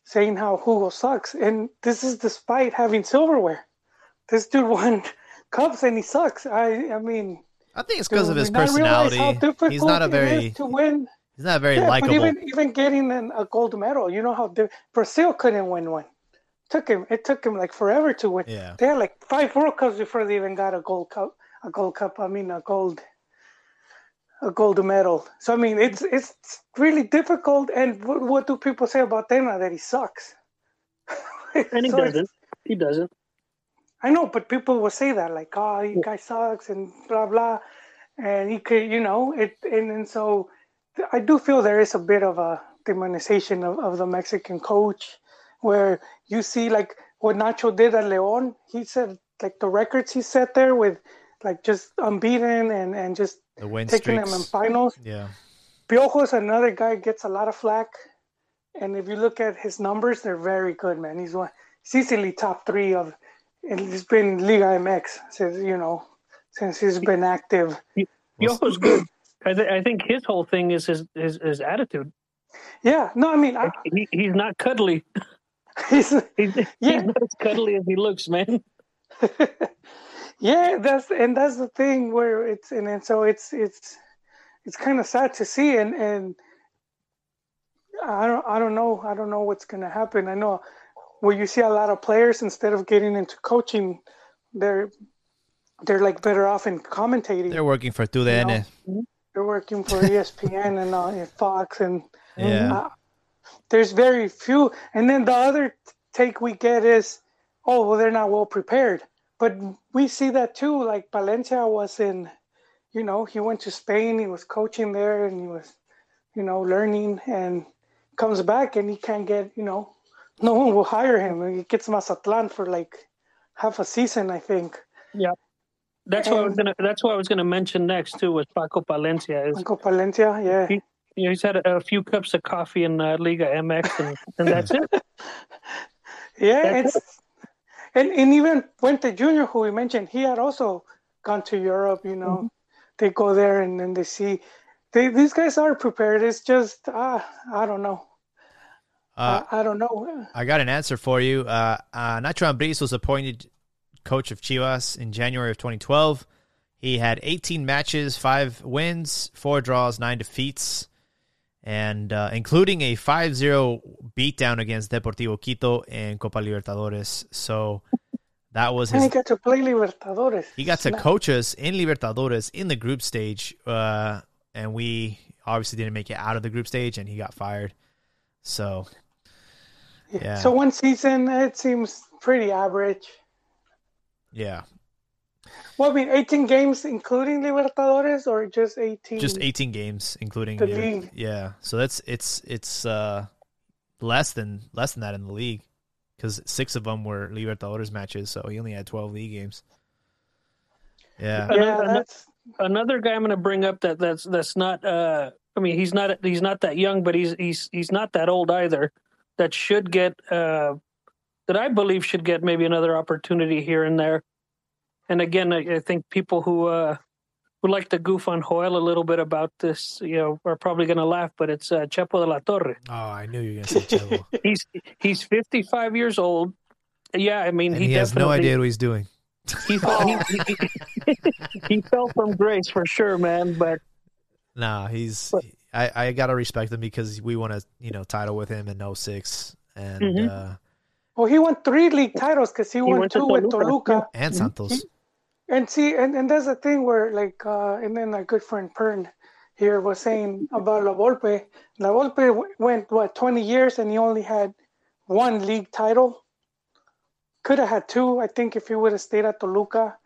saying how Hugo sucks, and this is despite having silverware. This dude won cups and he sucks. I I mean, I think it's because of his we not realize how personality. He's not a very to win. he's not very Yeah, but likable. even even getting an, a gold medal, you know how di- Brazil couldn't win one. Took him. It took him like forever to win. Yeah. They had like five World Cups before they even got a gold cup. A gold cup. I mean, a gold. A gold medal. So I mean, it's it's really difficult. And what, what do people say about Tena that he sucks? And he So doesn't. He doesn't. I know, but people will say that, like, oh, you guy sucks and blah blah, and he could, you know, it, and and so I do feel there is a bit of a demonization of, of the Mexican coach, where you see like what Nacho did at León. He said like the records he set there with like just unbeaten and and just the win taking them in finals. Yeah. Piojo's another guy gets a lot of flack, and if you look at his numbers, they're very good, man. He's one, he's easily top three of, and he's been Liga MX since you know, since he's been active. Yoko's good. I, th- I think his whole thing is his his, his attitude. Yeah, no, I mean, I, He, he's not cuddly. he's, He's, Yeah. he's not as cuddly as he looks, man. yeah, that's and that's the thing where it's and, and so it's it's it's kind of sad to see and and I don't I don't know I don't know what's gonna happen. I know where you see a lot of players instead of getting into coaching, they're they're like better off in commentating. They're working for TUDN. They're working for ESPN and, uh, and Fox and Yeah. uh, there's very few. And then the other take we get is, oh, well, they're not well prepared. But we see that too. Like Palencia was in, you know, he went to Spain, he was coaching there, and he was, you know, learning, and comes back and he can't get, you know, no one will hire him. He gets Mazatlan for like half a season, I think. Yeah. That's what I was gonna. That's what I was gonna mention next too. Was Paco Palencia? Is Uncle Palencia, yeah. He- he's had a, a few cups of coffee in uh, Liga MX, and, and that's it. Yeah, That's it's and, and even Puente Jr., who we mentioned, he had also gone to Europe. You know, Mm-hmm. they go there and then they see they, these guys are prepared. It's just uh, I don't know. Uh, I, I don't know. I got an answer for you. Uh, uh, Nacho Ambriz was appointed coach of Chivas in January of 2012. He had 18 matches, five wins, four draws, nine defeats, and uh, including a 5-0 beatdown against Deportivo Quito in Copa Libertadores. So that was And he got to play Libertadores. He got to coach us in Libertadores in the group stage, uh, and we obviously didn't make it out of the group stage, and he got fired. So yeah. So one season, it seems pretty average. yeah, Well, I mean, 18 games including Libertadores, or just 18? just 18 games including The the- league. yeah so that's it's it's uh less than less than that in the league because six of them were libertadores matches so he only had 12 league games yeah Yeah, Another- that's Another guy I'm gonna bring up that that's that's not. Uh, I mean, he's not he's not that young, but he's he's he's not that old either. That should get uh, that I believe should get maybe another opportunity here and there. And again, I, I think people who uh, who like to goof on Joel a little bit about this, you know, are probably going to laugh. But it's uh, Chepo de la Torre. oh i knew you were gonna say Chavo. He's he's 55 years old. Yeah, I mean, and he, he, has no idea what he's doing He, fell, he, he, he fell from grace for sure, man. But nah he's But- i i gotta respect him because we won a you know title with him in 06 and Mhm. uh well, he won three league titles because he, won went to two with Toluca, Toluca. and santos And see, and, and that's the thing where, like, uh, and then our good friend Pern here was saying about La Volpe. La Volpe w- went, what, 20 years and he only had one league title. Could have had two, I think, if he would have stayed at Toluca.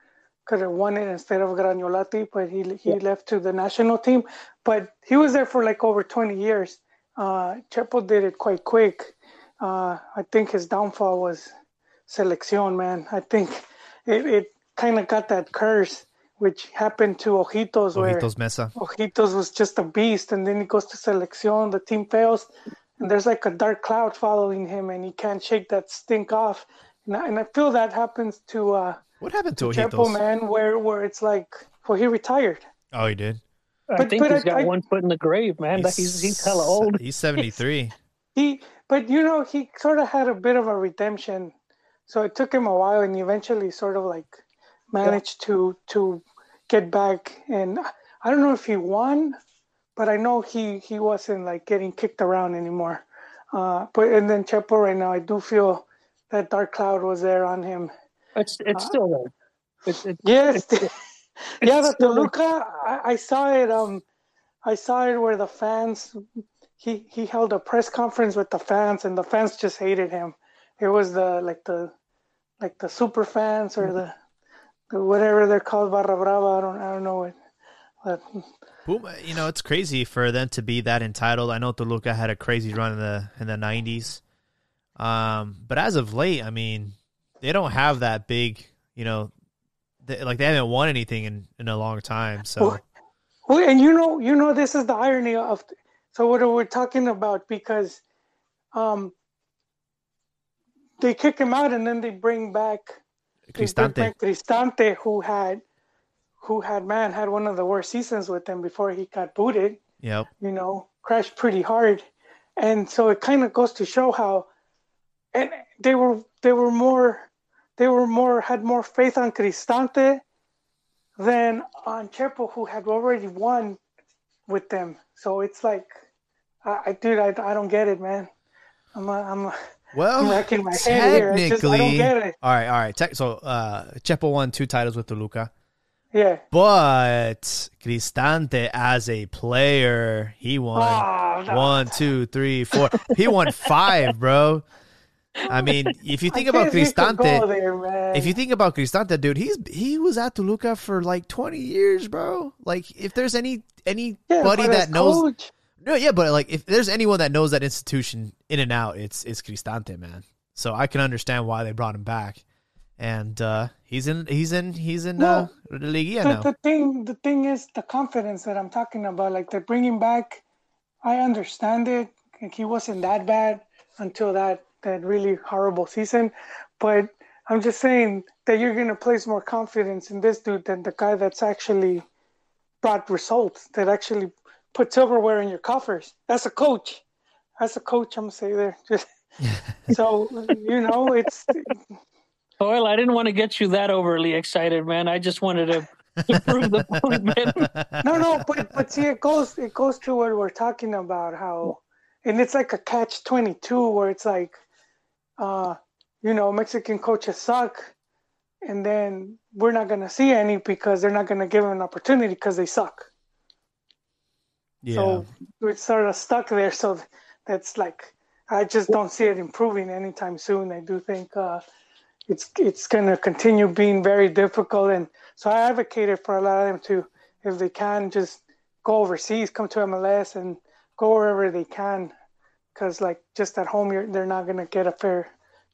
Could have won it instead of Graniolatti, but he he left to the national team. But he was there for like over 20 years. Uh, Chepo did it quite quick. Uh, I think his downfall was selección, man. I think it, it kind of got that curse, which happened to Ojitos, where ojitos Meza Ojitos was just a beast, and then he goes to selección, the team fails, and there's like a dark cloud following him, and he can't shake that stink off. And I, and I feel that happens to uh, What happened to Chepo, Ojitos? man, where where it's like, well, he retired. Oh, he did. I But- think but he's I- got I- one foot in the grave, man. That He's he's hella old. He's 73. He, but you know, he sort of had a bit of a redemption. So it took him a while, and he eventually sort of like managed to to get back. And I don't know if he won, but I know he he wasn't like getting kicked around anymore. Uh, but and then Chepo right now, I do feel that dark cloud was there on him. It's it's still there. It's, it's Yes, yeah, the still- Toluca. I, I saw it. Um, I saw it where the fans. He he held a press conference with the fans, and the fans just hated him. It was the like the like the super fans or the, the whatever they're called, Barra Brava. I don't I don't know it. But Puma, you know, it's crazy for them to be that entitled. I know Toluca had a crazy run in the in the nineties, um, but as of late, I mean, they don't have that big. You know, they, like they haven't won anything in in a long time. So Well, Well, and you know, you know, this is the irony of. So what we're talking about because, um, they kick him out and then they bring back Cristante, Cristante, who had, who had man had one of the worst seasons with them before he got booted. yep, You know, crashed pretty hard, and so it kind of goes to show how, and they were they were more, they were more had more faith on Cristante than on Chepo, who had already won with them. So it's like, I, I dude, I, I don't get it, man. I'm a, I'm a, Well, I'm racking my head here. Just- I don't technically, get it. all right, all right. So, uh, Chepo won two titles with Toluca, yeah. but Cristante as a player, he won Oh, no. one, two, three, four. He won five, bro. I mean, if you think I about guess you could go Cristante, there, if you think about Cristante, dude, he's he was at Toluca for like twenty years, bro. Like, if there's any anybody yeah, that knows, coach, no, yeah, but like if there's anyone that knows that institution in and out, it's it's Cristante, man. So I can understand why they brought him back, and uh he's in he's in he's in uh, Well, Liguilla the, now. the thing the thing is the confidence that I'm talking about. Like they're bringing back. I understand it. Like he wasn't that bad until that that really horrible season, but I'm just saying that you're gonna place more confidence in this dude than the guy that's actually brought results. That actually put silverware in your coffers. That's a coach. That's a coach. I'm gonna say there. Just so you know it's Well, I didn't want to get you that overly excited, man. I just wanted to, to prove the point, man. no, no, but but see, it goes it goes to what we're talking about, how, and it's like a catch twenty two, where it's like, uh, you know, Mexican coaches suck, and then we're not gonna see any because they're not gonna give them an opportunity because they suck. Yeah, So we're sort of stuck there. So that's like, I just don't see it improving anytime soon. I do think uh, it's it's going to continue being very difficult. And so I advocated for a lot of them to, if they can, just go overseas, come to MLS, and go wherever they can, because like just at home, you're, they're not going to get a fair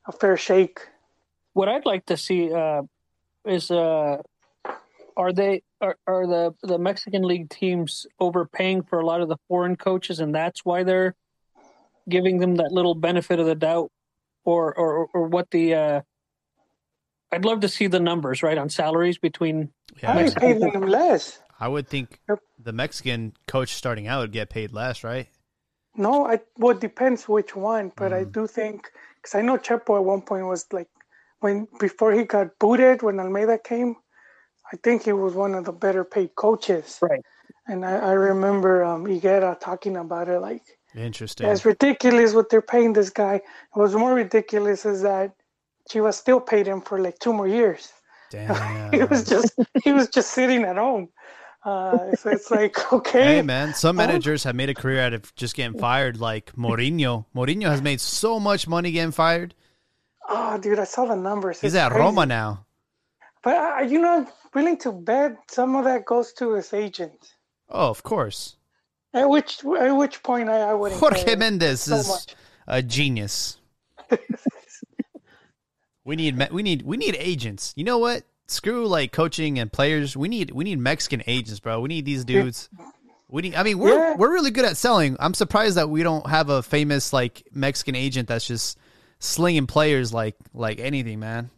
a fair shake. What I'd like to see uh, is uh, are they are, are the the Mexican league teams overpaying for a lot of the foreign coaches, and that's why they're giving them that little benefit of the doubt, or or or what the uh, I'd love to see the numbers right on salaries between yeah. I ain't paying them less. I would think the Mexican coach starting out would get paid less, right? No, I well it depends which one, but I Mhm. do think because I know Chepo at one point was like when before he got booted when Almeyda came, I think he was one of the better paid coaches. Right. And I, I remember um, Higuera talking about it like Interesting. yeah, it's ridiculous what they're paying this guy. What's more ridiculous is that Chivas still paid him for like two more years. Damn. He was just he was just sitting at home. Uh, so it's like okay, Hey man, some managers have made a career out of just getting fired. Like Mourinho, Mourinho has made so much money getting fired. oh dude, I saw the numbers. He's It's at crazy. Roma now. But are you not willing to bet some of that goes to his agent? Oh, of course. At which at which point I, I wouldn't. Jorge care Mendes so is much. a genius. we need we need we need agents. You know what? Screw like coaching and players. We need we need Mexican agents, bro. We need these dudes. We need, I mean, we're Yeah. we're really good at selling. I'm surprised that we don't have a famous like Mexican agent that's just slinging players like like anything, man.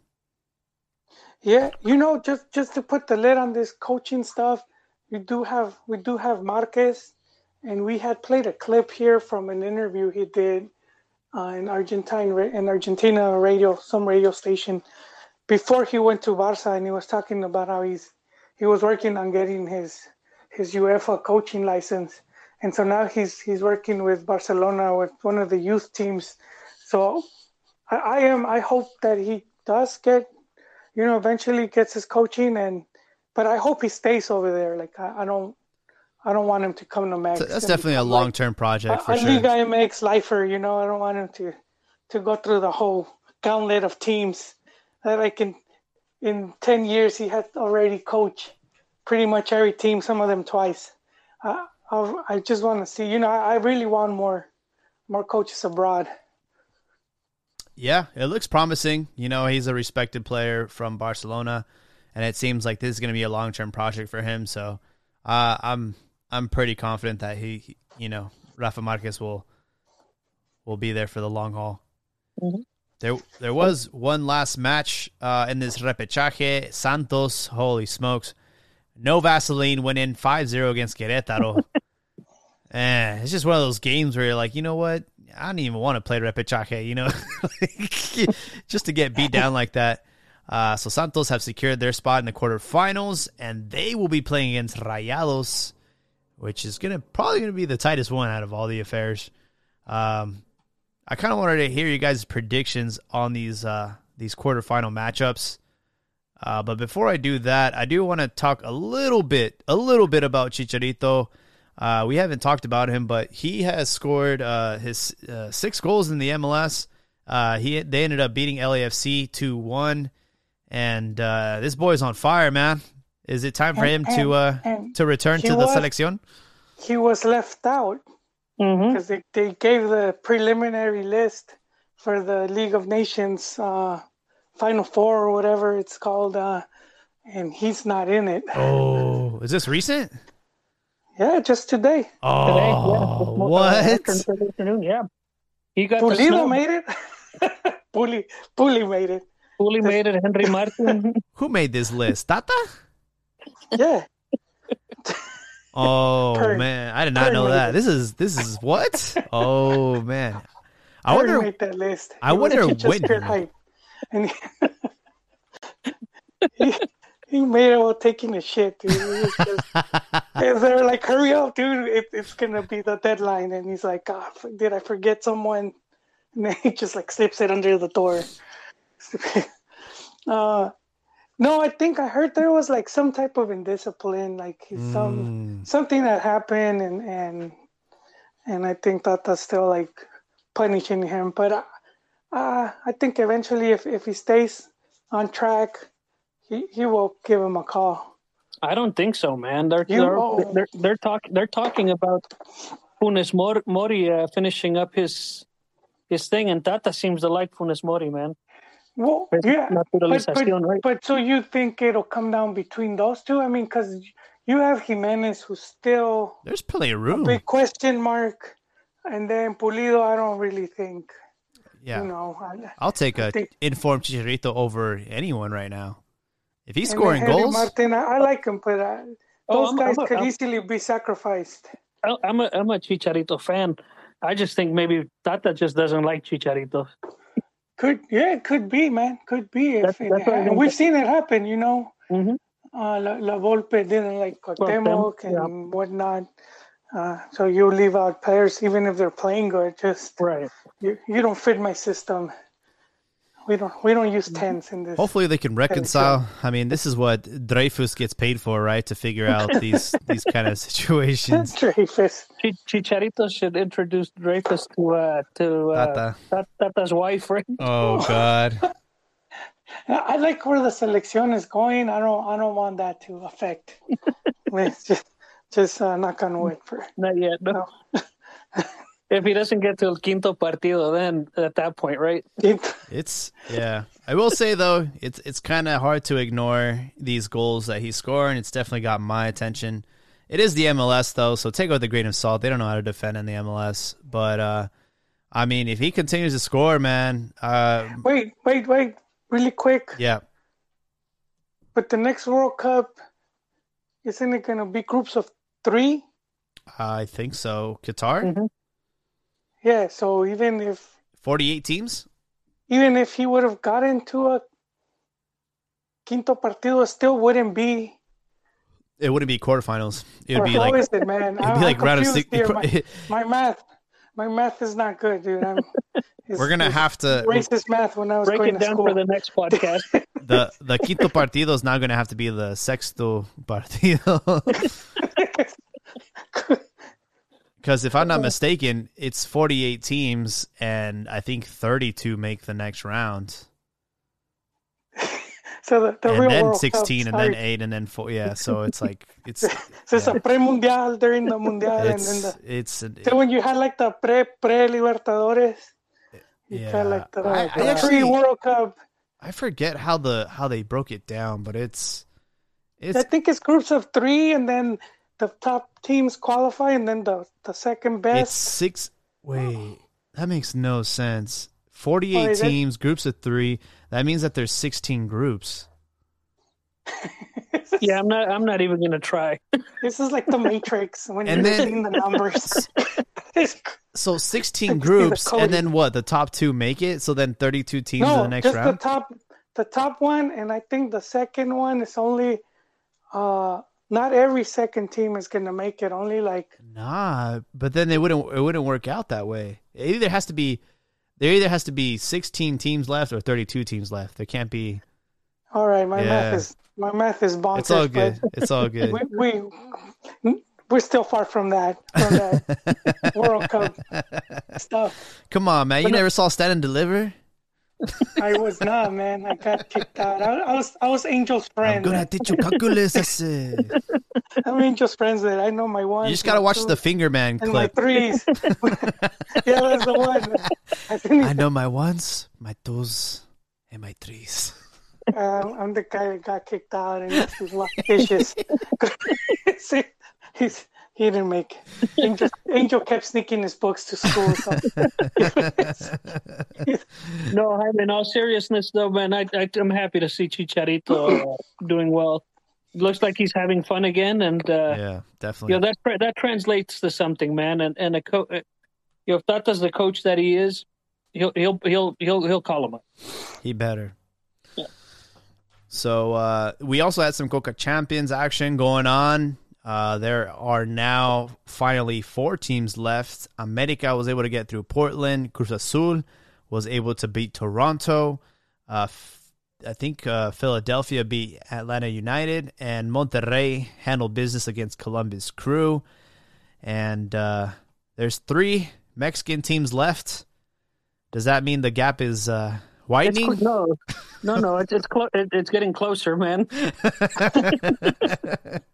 Yeah, you know, just just to put the lid on this coaching stuff, we do have we do have Marquez, and we had played a clip here from an interview he did uh, in Argentine in Argentina radio, some radio station, before he went to Barca, and he was talking about how he's he was working on getting his his UEFA coaching license, and so now he's he's working with Barcelona with one of the youth teams. So I, I am I hope that he does get you know, eventually gets his coaching and but I hope he stays over there. Like I, I don't I don't want him to come to Mex. So that's definitely a long like, term project a, for a sure. Liga MX lifer, you know, I don't want him to to go through the whole gauntlet of teams that I can in ten years he had already coached pretty much every team, some of them twice. I I, I just want to see, you know, I, I really want more more coaches abroad. Yeah, it looks promising. You know, he's a respected player from Barcelona, and it seems like this is going to be a long term project for him. So, uh, I'm I'm pretty confident that he, he- you know, Rafa Marquez will will be there for the long haul. Mhm. There there was one last match uh, in this repechaje. Santos, holy smokes, no Vaseline went in 5-0 against Querétaro. Eh, it's just one of those games where you're like, you know what? I don't even want to play repechaje, you know, just to get beat down like that. Uh, so Santos have secured their spot in the quarterfinals, and they will be playing against Rayados, which is gonna probably gonna be the tightest one out of all the affairs. Um, I kind of wanted to hear you guys' predictions on these uh, these quarterfinal matchups. Uh, but before I do that, I do want to talk a little bit, a little bit about Chicharito. Uh, we haven't talked about him, but he has scored uh, his uh, six goals in the MLS. Uh, he they ended up beating LAFC two one, and uh, this boy's on fire, man. Is it time for him And- to uh, and to return he to the was- selección? He was left out because they, they gave the preliminary list for the League of Nations uh, Final Four or whatever it's called, uh, and he's not in it. Oh, is this recent? Yeah, just today. Oh, Today, yeah, this mo- uh, what? afternoon, afternoon, yeah. He got the Pulido made it. Puli, Puli made it. Puli made it. Henry Martin. Who made this list? Tata? Yeah, Oh Kurt- man, I did not Kurt know that. it. This is this is what? Oh man, I Kurt wonder. made that list. I He was wonder just when he pure made hype. And he, made it while taking a shit, dude. Just- And they're like, hurry up, dude. It, it's going to be the deadline. And he's like, God, did I forget someone? And then he just like slips it under the door. uh, no, I think I heard there was like some type of indiscipline, like some Mm. something that happened, and and and I think that that's still like punishing him. But uh, uh, I think eventually, if if he stays on track, he he will give him a call. I don't think so, man. They're You- they're, oh. they're they're talking they're talking about Funes Mori uh, finishing up his his thing, and Tata seems to like Funes Mori, man. Well, Pues, yeah, but, but, right? but so you think it'll come down between those two? I mean, because you have Jimenez, who's still There's plenty of a room. big question mark, and then Pulido. I don't really think. Yeah, You know, I- I'll take a think- informed Chicharito over anyone right now. If he's scoring then goals, Martin, I, I like him, but uh, Oh, those I'm- guys I'm could I'm- easily be sacrificed. I- I'm a I'm a Chicharito fan. I just think maybe Tata just doesn't like Chicharito. Could yeah, it could be, man. Could be. If That's- it that's what I ha- think. we've seen it happen, you know. Mhm. Uh, La, La Volpe didn't like Cuauhtemoc Cuauhtemoc, and whatnot. Uh, so you leave out players even if they're playing good. Just Right. you, you don't fit my system. We don't we don't use tens in this. hopefully they can reconcile. I mean, this is what Dreyfus gets paid for, right? To figure out these these kind of situations. Dreyfus. Chicharito should introduce Dreyfus to uh to uh, Tata. Tat- Tata's wife, right? Oh God. I I like where the selection is going. I don't I don't want that to affect. Let's just just uh, knock on wood for. Not yet. No. If he doesn't get to El Quinto Partido, then at that point, right? It's yeah. I will say though, it's it's kind of hard to ignore these goals that he's scoring. It's definitely got my attention, It is the MLS though, so take it with a grain of salt. They don't know how to defend in the MLS, but uh, I mean, if he continues to score, man, uh, Wait, wait, wait, really quick. yeah, But the next World Cup, isn't it gonna be groups of three? I think so. Qatar, Mhm. Yeah. So even if forty-eight teams. even if he would have gotten to a quinto partido, still wouldn't be. It wouldn't be quarterfinals. It would be like is it, man? it'd I'm, be like I'm round of confused six. here. My, my math, my math is not good, dude. I'm, it's- We're gonna it's have to racist math when I was Break going it to down school. for the next podcast. the the quinto partido is now gonna have to be the sexto partido. Because if I'm not mistaken, it's 48 teams, and I think 32 make the next round, so the, the and real then World 16, Cup, and then eight, and then four. Yeah, so it's like it's So it's a pre-mundial during the mundial, and then it's the it's then when you had like the pre pre Libertadores, you yeah. had like the, I, I the actually World Cup. I forget how the how they broke it down, but it's it's I think it's groups of three, and then the top teams qualify, and then the the second it's best. six. Wait, that makes no sense. Oh, 48 is it? teams, groups of three. That means that there's 16 groups. yeah, I'm not. I'm not even gonna try. This is like the Matrix when And you're then- seeing the numbers. So 16 groups, coding. and then what? The top two make it. So then 32 teams in the next just round. the top, the top one, and I think the second one is only. Uh, not every second team is gonna make it. Only like Nah, but then they wouldn't. It wouldn't work out that way. It either has to be there. Either has to be 16 teams left or 32 teams left. There can't be. All right, my Yeah. math is my math is bonkers. It's all good. It's all good. We, we we're still far from that from that World Cup stuff. Come on, man. You never saw Stand and Deliver. I was not, man. I got kicked out. I, I was I was Angel's I'm friend. gonna teach you calculus. I'm Angel's friends that I know my one. You just gotta watch the Finger Man and my threes. yeah, that's the one. I I know my ones, my twos, and my threes. um, I'm the guy that got kicked out and he's, lost dishes. See, he's he didn't make. Angel, Angel kept sneaking his books to school. So. No, I- in all seriousness, though, man, I, I I'm happy to see Chicharito uh, doing well. Looks like he's having fun again, and uh, Yeah, you definitely. know that that translates to something, man. And and a co- uh, you know, if Tata's the coach that he is, he'll he'll he'll he'll he'll call him up. He better. Yeah. So uh, we also had some Conca Champions action going on. Uh, there are now finally four teams left. America was able to get through Portland. Cruz Azul was able to beat Toronto. Uh, I think uh, Philadelphia beat Atlanta United, and Monterrey handled business against Columbus Crew. And uh, there's three Mexican teams left. Does that mean the gap is uh, It's widening? cl- no, no, no. It's it's clo- it, it's getting closer, man.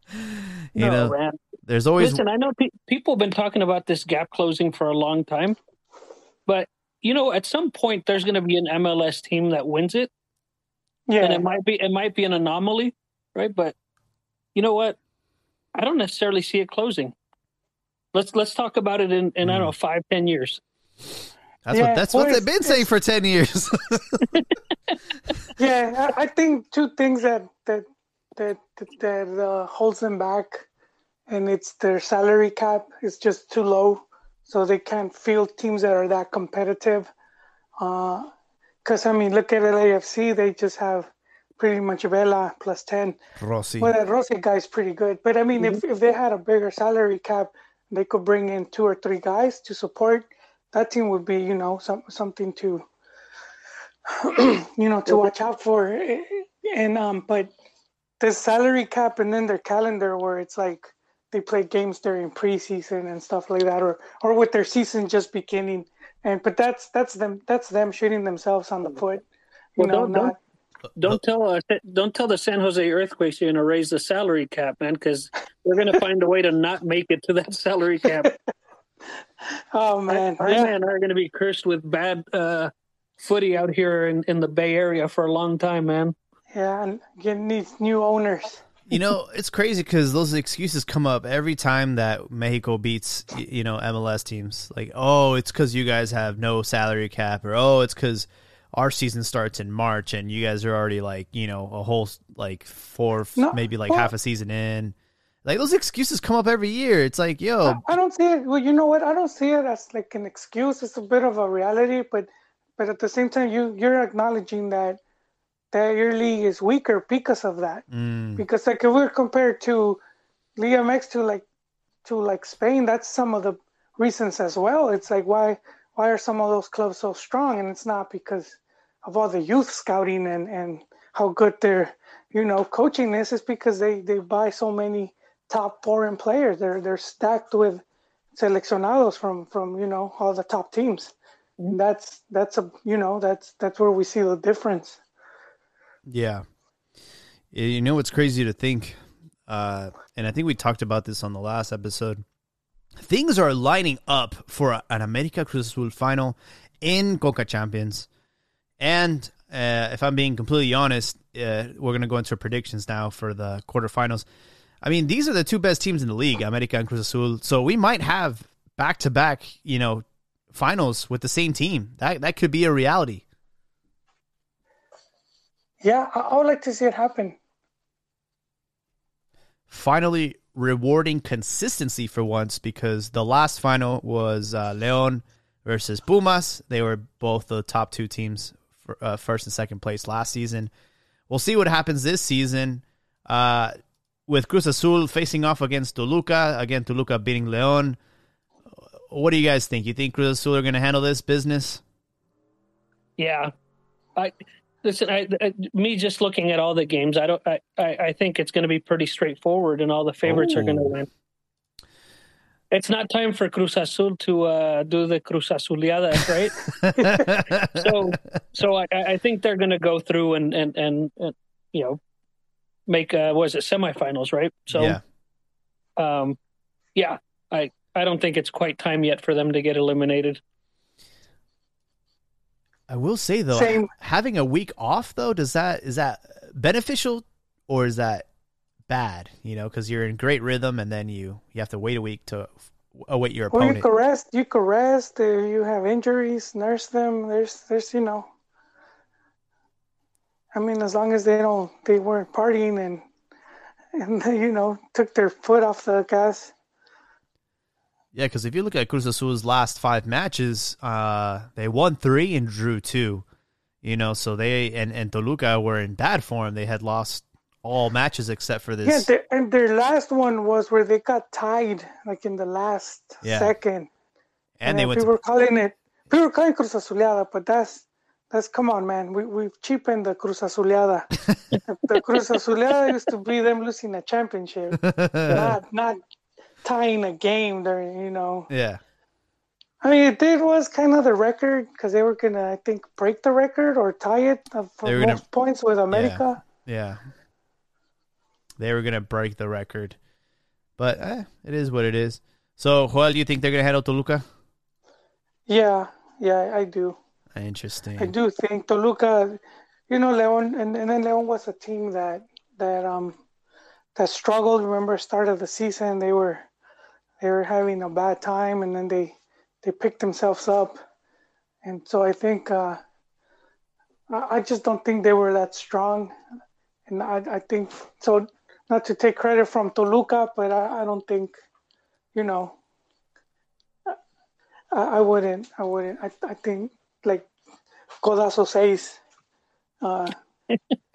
you no, know, man. there's always Listen, I know pe- people have been talking about this gap closing for a long time, but you know, at some point there's going to be an MLS team that wins it, Yeah, and it might be it might be an anomaly, right? But you know what? I don't necessarily see it closing. Let's let's talk about it in, in I don't know mm. five ten years. that's Yeah, what that's what they've been saying for ten years. yeah. I, I think two things that that that that uh, holds them back, and it's their salary cap is just too low, so they can't field teams that are that competitive. Because I mean, look at LAFC; they just have pretty much Vela plus ten. Rossi. Well, that Rossi guy's pretty good, but I mean, if if they had a bigger salary cap, they could bring in two or three guys to support. That team would be, you know, some something to, you know, to watch out for. And um, but the salary cap and then their calendar, where it's like they play games during preseason and stuff like that, or or with their season just beginning. And but that's that's them that's them shooting themselves on the foot. You Well, know, don't- don't- Don't tell uh, don't tell the San Jose Earthquakes you're going to raise the salary cap, man, because they're going to find a way to not make it to that salary cap. oh man, Our yeah. men are going to be cursed with bad uh, footy out here in, in the Bay Area for a long time, man. Yeah, and getting these new owners. You know, it's crazy because those excuses come up every time that Mexico beats, you know, MLS teams. Like, oh, it's because you guys have no salary cap, or oh, it's because our season starts in March and you guys are already like, you know, a whole like four, No, maybe like well- half a season in. Like those excuses come up every year. It's like, yo, I don't see it. Well, you know what? I don't see it as like an excuse. It's a bit of a reality, but but at the same time, you you're acknowledging that that your league is weaker because of that. mm, Because like if we're compared to Liga MX to like to like Spain, that's some of the reasons as well. It's like why why are some of those clubs so strong? And it's not because of all the youth scouting and and how good their you know coaching is. It's because they they buy so many top foreign players. They're they're stacked with seleccionados from from you know all the top teams. And that's that's a you know that's that's where we see the difference. Yeah. You know what's crazy to think, uh, and I think we talked about this on the last episode. Things are lining up for an America Cruz Azul final in Conca Champions, and uh, if I'm being completely honest, uh, we're gonna go into predictions now for the quarterfinals. I mean, these are the two best teams in the league, America and Cruz Azul. So we might have back to back, you know, finals with the same team. That that could be a reality. Yeah, I, I would like to see it happen. finally rewarding consistency for once because the last final was uh, Leon versus Pumas. They were both the top two teams for uh, first and second place last season. We'll see what happens this season uh, with Cruz Azul facing off against Toluca. Again, Toluca beating Leon. What do you guys think? You think Cruz Azul are going to handle this business? Yeah, I listen. I, I me just looking at all the games. I don't. I I, I think it's going to be pretty straightforward, and all the favorites are going to win. It's not time for Cruz Azul to uh, do the Cruz Azuleada, right? so, so I, I think they're going to go through and and and, and you know make uh, was it semifinals, right? So, yeah. um, yeah, I I don't think it's quite time yet for them to get eliminated. I will say though, Same. having a week off though, does that is that beneficial or is that bad? You know, because you're in great rhythm and then you you have to wait a week to await your Well, you opponent. could rest. You could rest. If uh, you have injuries, nurse them. There's, there's, you know. I mean, as long as they don't, they weren't partying and, and you know, took their foot off the gas. Yeah, because if you look at Cruz Azul's last five matches, uh, they won three and drew two. You know, so they and and Toluca were in bad form. They had lost all matches except for Yeah, this. their, and their last one was where they got tied, like in the last Yeah. second. and they went people to were calling it. People were calling Cruz Azuleada, but that's that's come on, man. We we've cheapened the Cruz Azuleada. the Cruz Azuleada used to be them losing a championship, not not tying a game. There, you know. yeah. I mean, it did was kind of the record because they were gonna, I think, break the record or tie it for were gonna- most points with America. Yeah. They were gonna break the record, but eh, it is what it is. So, Joel, do you think they're gonna handle Toluca? Yeah, yeah, I do. Interesting. I do think Toluca, you know, Leon, and, and then Leon was a team that that um that struggled. Remember, start of the season, they were they were having a bad time, and then they they picked themselves up, and so I think uh, I, just don't think they were that strong, and I I think so. Not to take credit from Toluca, but I, I don't think, you know, I, I wouldn't. I wouldn't. I, I think like Codazo says, uh,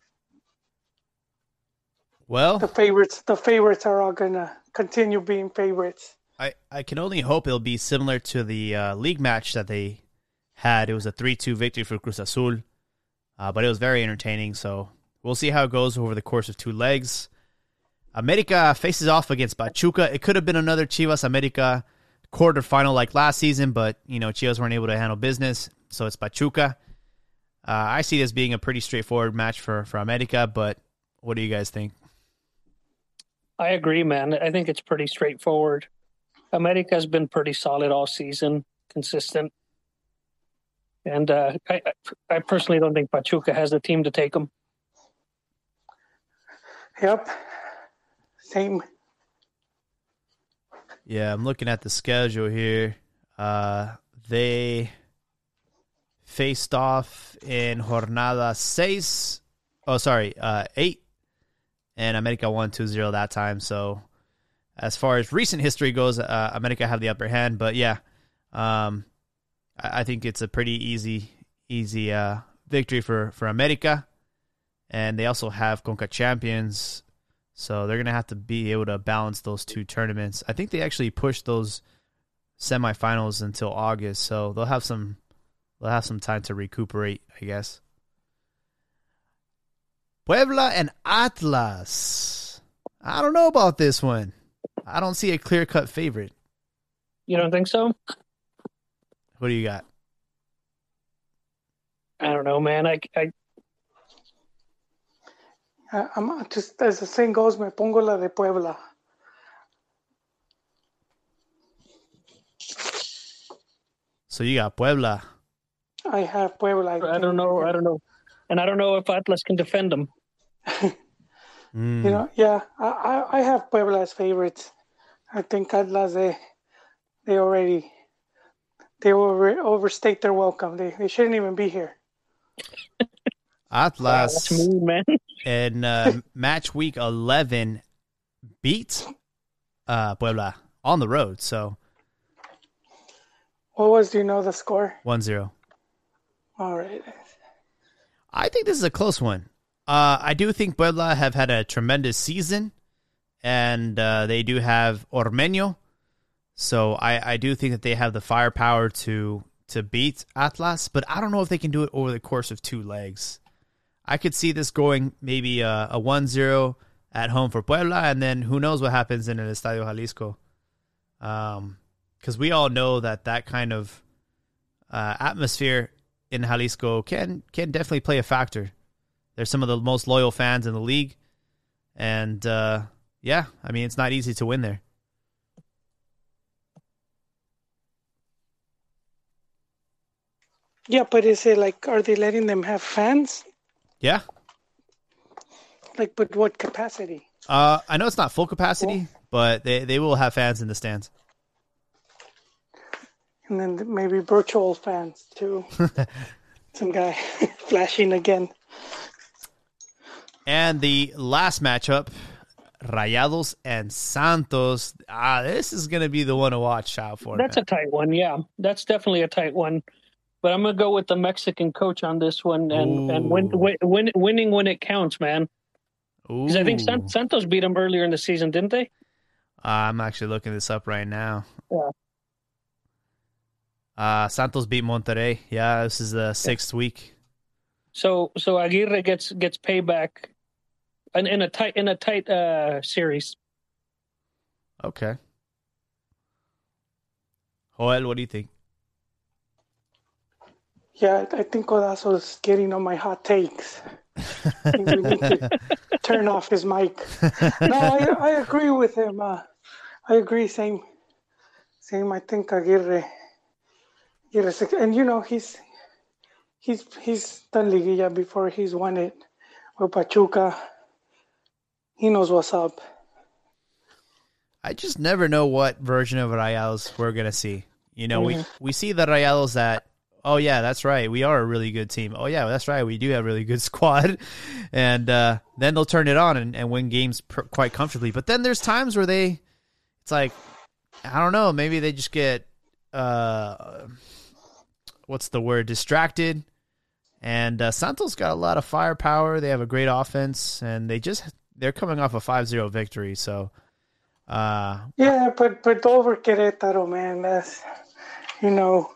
Well, the favorites. The favorites are all gonna continue being favorites. I, I can only hope it'll be similar to the uh, league match that they had. It was a 3 2 victory for Cruz Azul, uh, but it was very entertaining. So we'll see how it goes over the course of two legs. America faces off against Pachuca. It could have been another Chivas America quarterfinal like last season, but you know Chivas weren't able to handle business, so it's Pachuca. Uh, I see this being a pretty straightforward match for for America, but what do you guys think? I agree, man. I think it's pretty straightforward. America's been pretty solid all season, consistent, and uh, I, I personally don't think Pachuca has the team to take them. Yep. same. Yeah, I'm looking at the schedule here. Uh, they faced off in Jornada seis. Oh, sorry, uh, eight, and America won 2-0 that time. So, as far as recent history goes, uh, America have the upper hand. But yeah, um, I, I think it's a pretty easy, easy uh, victory for for America, and they also have Conca champions. So they're gonna have to be able to balance those two tournaments. I think they actually pushed those semifinals until August, so they'll have some they'll have some time to recuperate, I guess. Puebla and Atlas. I don't know about this one. I don't see a clear cut favorite. You don't think so? What do you got? I don't know, man. I, I Uh, I'm just as the saying goes, me pongo la de Puebla. So you got Puebla. I have Puebla. I don't know. I don't know, and I don't know if Atlas can defend them. Mm. You know, yeah, I, I, I have Puebla as favorites. I think Atlas they they already they over overstate their welcome. They they shouldn't even be here. Atlas that's mean, man. in uh, match week 11 beat uh, Puebla on the road. So What was do you know the score? 1 0. All right. I think this is a close one. Uh, I do think Puebla have had a tremendous season, and uh, they do have Ormeño. So I, I do think that they have the firepower to to beat Atlas, but I don't know if they can do it over the course of two legs. I could see this going maybe a, a 1-0 at home for Puebla, and then who knows what happens in an Estadio Jalisco. Um, because we all know that that kind of uh, atmosphere in Jalisco can can definitely play a factor. They're some of the most loyal fans in the league, and uh, yeah, I mean it's not easy to win there. Yeah, but is it like are they letting them have fans? Yeah, Like, but what capacity? uh, I know it's not full capacity, but they they will have fans in the stands. And then maybe virtual fans too. Some guy flashing again. And the last matchup, Rayados and Santos. Ah, this is gonna be the one to watch out for. That's man. a tight one. Yeah, that's definitely a tight one. But I'm gonna go with the Mexican coach on this one, and and win, win, win, winning when it counts, man. Because I think San- Santos beat them earlier in the season, didn't they? I'm actually looking this up right now. Yeah. Uh, Santos beat Monterrey. Yeah, this is the sixth week. So so Aguirre gets gets payback, in, in a tight in a tight uh, series. Okay. Joel, what do you think? Yeah, I think Codazo's getting on my hot takes. I think we need to turn off his mic. No, I, I agree with him. Uh, I agree. Same, same. I think Aguirre, Aguirre's, and you know he's he's he's done Liguilla before. He's won it with Pachuca. He knows what's up. I just never know what version of Rayados we're gonna see. You know, we we see the Rayados that oh yeah, that's right, we are a really good team. Oh yeah, that's right, we do have a really good squad, and uh, then they'll turn it on and, and win games pr- quite comfortably. But then there's times where they, it's like, I don't know, maybe they just get uh, what's the word, distracted. And uh, Santos got a lot of firepower. They have a great offense, and they just they're coming off a 5-0 victory. So uh, Yeah, but but over Querétaro, man, that's you know,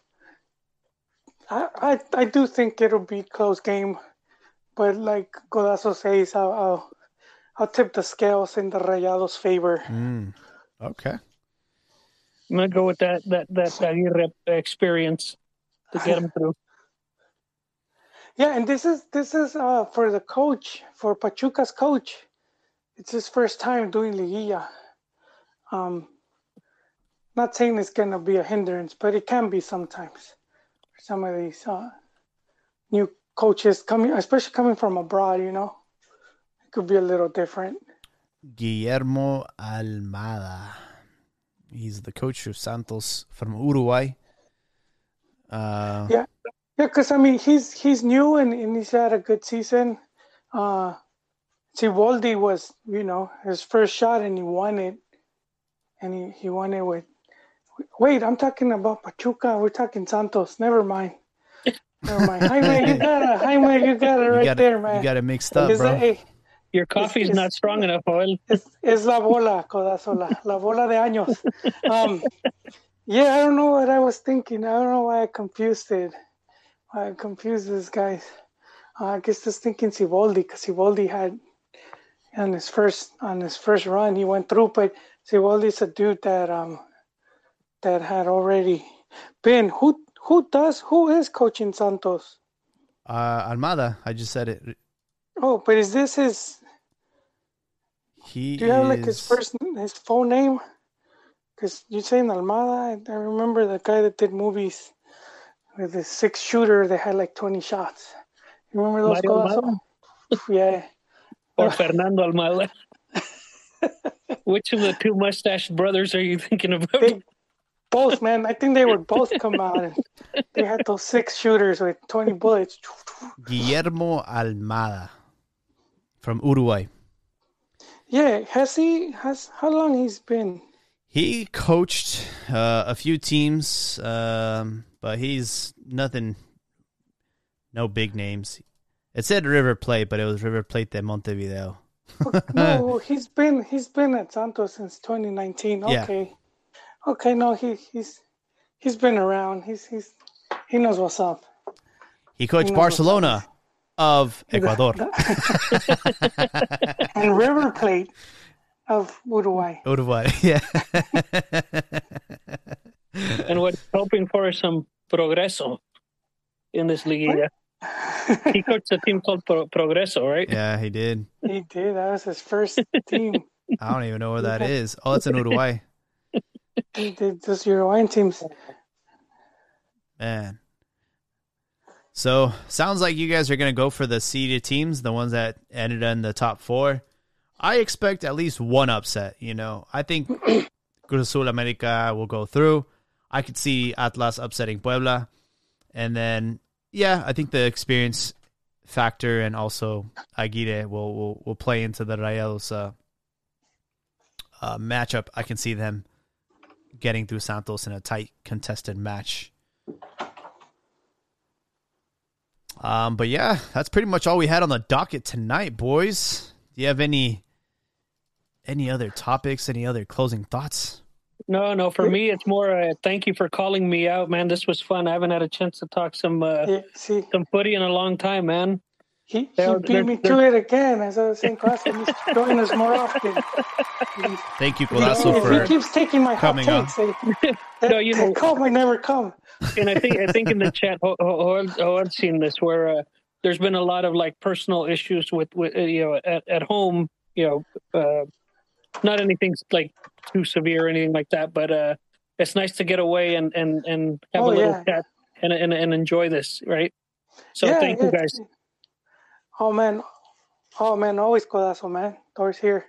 I I, I do think it'll be a close game, but like Codazo says, I'll, I'll I'll tip the scales in the Rayados' favor. Mm, okay. I'm gonna go with that that that Aguirre experience to get him through. Yeah, and this is this is uh for the coach for Pachuca's coach. It's his first time doing Liguilla. Um, not saying it's gonna be a hindrance, but it can be sometimes. For some of these uh, new coaches coming, especially coming from abroad, you know, it could be a little different. Guillermo Almada. He's the coach of Santos from Uruguay. Uh, Yeah, because I mean he's he's new and, and he's had a good season. Uh Siboldi was, you know, his first shot and he won it. And he, he won it with wait, I'm talking about Pachuca, we're talking Santos. Never mind. Never mind. Jaime, you got it. Jaime, you got it right got there, man. you got it mixed up, Is bro. that- hey, Your coffee's it's- not strong enough, Joel. es, es la bola, codazo, la, la bola de años. Um, yeah, I don't know what I was thinking. I don't know why I confused it. Why I confused this guy. Uh, I guess just thinking Siboldi, because Siboldi had on his first on his first run he went through, but Siboldi's a dude that um that had already been. Who who does who is coaching Santos? Uh, Almada, I just said it. Oh, but is this his? He Do you have like his first his full name? Because you're saying Almada. I, I remember the guy that did movies with the six shooter that had like 20 shots. You remember those guys? Yeah. Or Fernando Almada. Which of the two mustached brothers are you thinking about? They both, man. I think they would both come out and they had those six shooters with 20 bullets. Guillermo Almada from Uruguay. Yeah, has he has how long he's been? He coached uh, a few teams, um, but he's nothing, no big names. It said River Plate, but it was River Plate de Montevideo. No, he's been he's been at Santos since 2019. Yeah. Okay. Okay, no, he he's he's been around. He's he's he knows what's up. He coached No, Barcelona of Ecuador. And River Plate of Uruguay. Uruguay, yeah. And what hoping for some progreso in this liguilla. he coached a team called Pro- Progreso, right? yeah, he did. He did. That was his first team. I don't even know where that is. Oh, it's in Uruguay. He did those Uruguayan teams. Man. So sounds like you guys are gonna go for the seeded teams, the ones that ended in the top four. I expect at least one upset. You know, I think Cruz Azul America will go through. I could see Atlas upsetting Puebla, and then yeah, I think the experience factor and also Aguirre will will, will play into the Rayados uh, uh, matchup. I can see them getting through Santos in a tight contested match. Um, but yeah, that's pretty much all we had on the docket tonight, boys. Do you have any any other topics? Any other closing thoughts? No, no. For me, it's more. Uh, thank you for calling me out, man. This was fun. I haven't had a chance to talk some uh, Yeah, see, some footy in a long time, man. he, he They're- beat they're- me to it again. As I was saying, class, he needs to join us more often. Thank you, If Colasso, he for keeps taking my coming on. takes, eh, that, No, you know- that call might never come. and I think I think in the chat, oh, oh, oh, I've seen this where uh, there's been a lot of like personal issues with, with uh, you know at, at home, you know, uh, not anything like too severe or anything like that, but uh, it's nice to get away and and and have Oh, a little yeah. chat and, and and enjoy this, right? So yeah, thank you guys. Oh man, oh man, always codazo, man. Doors here,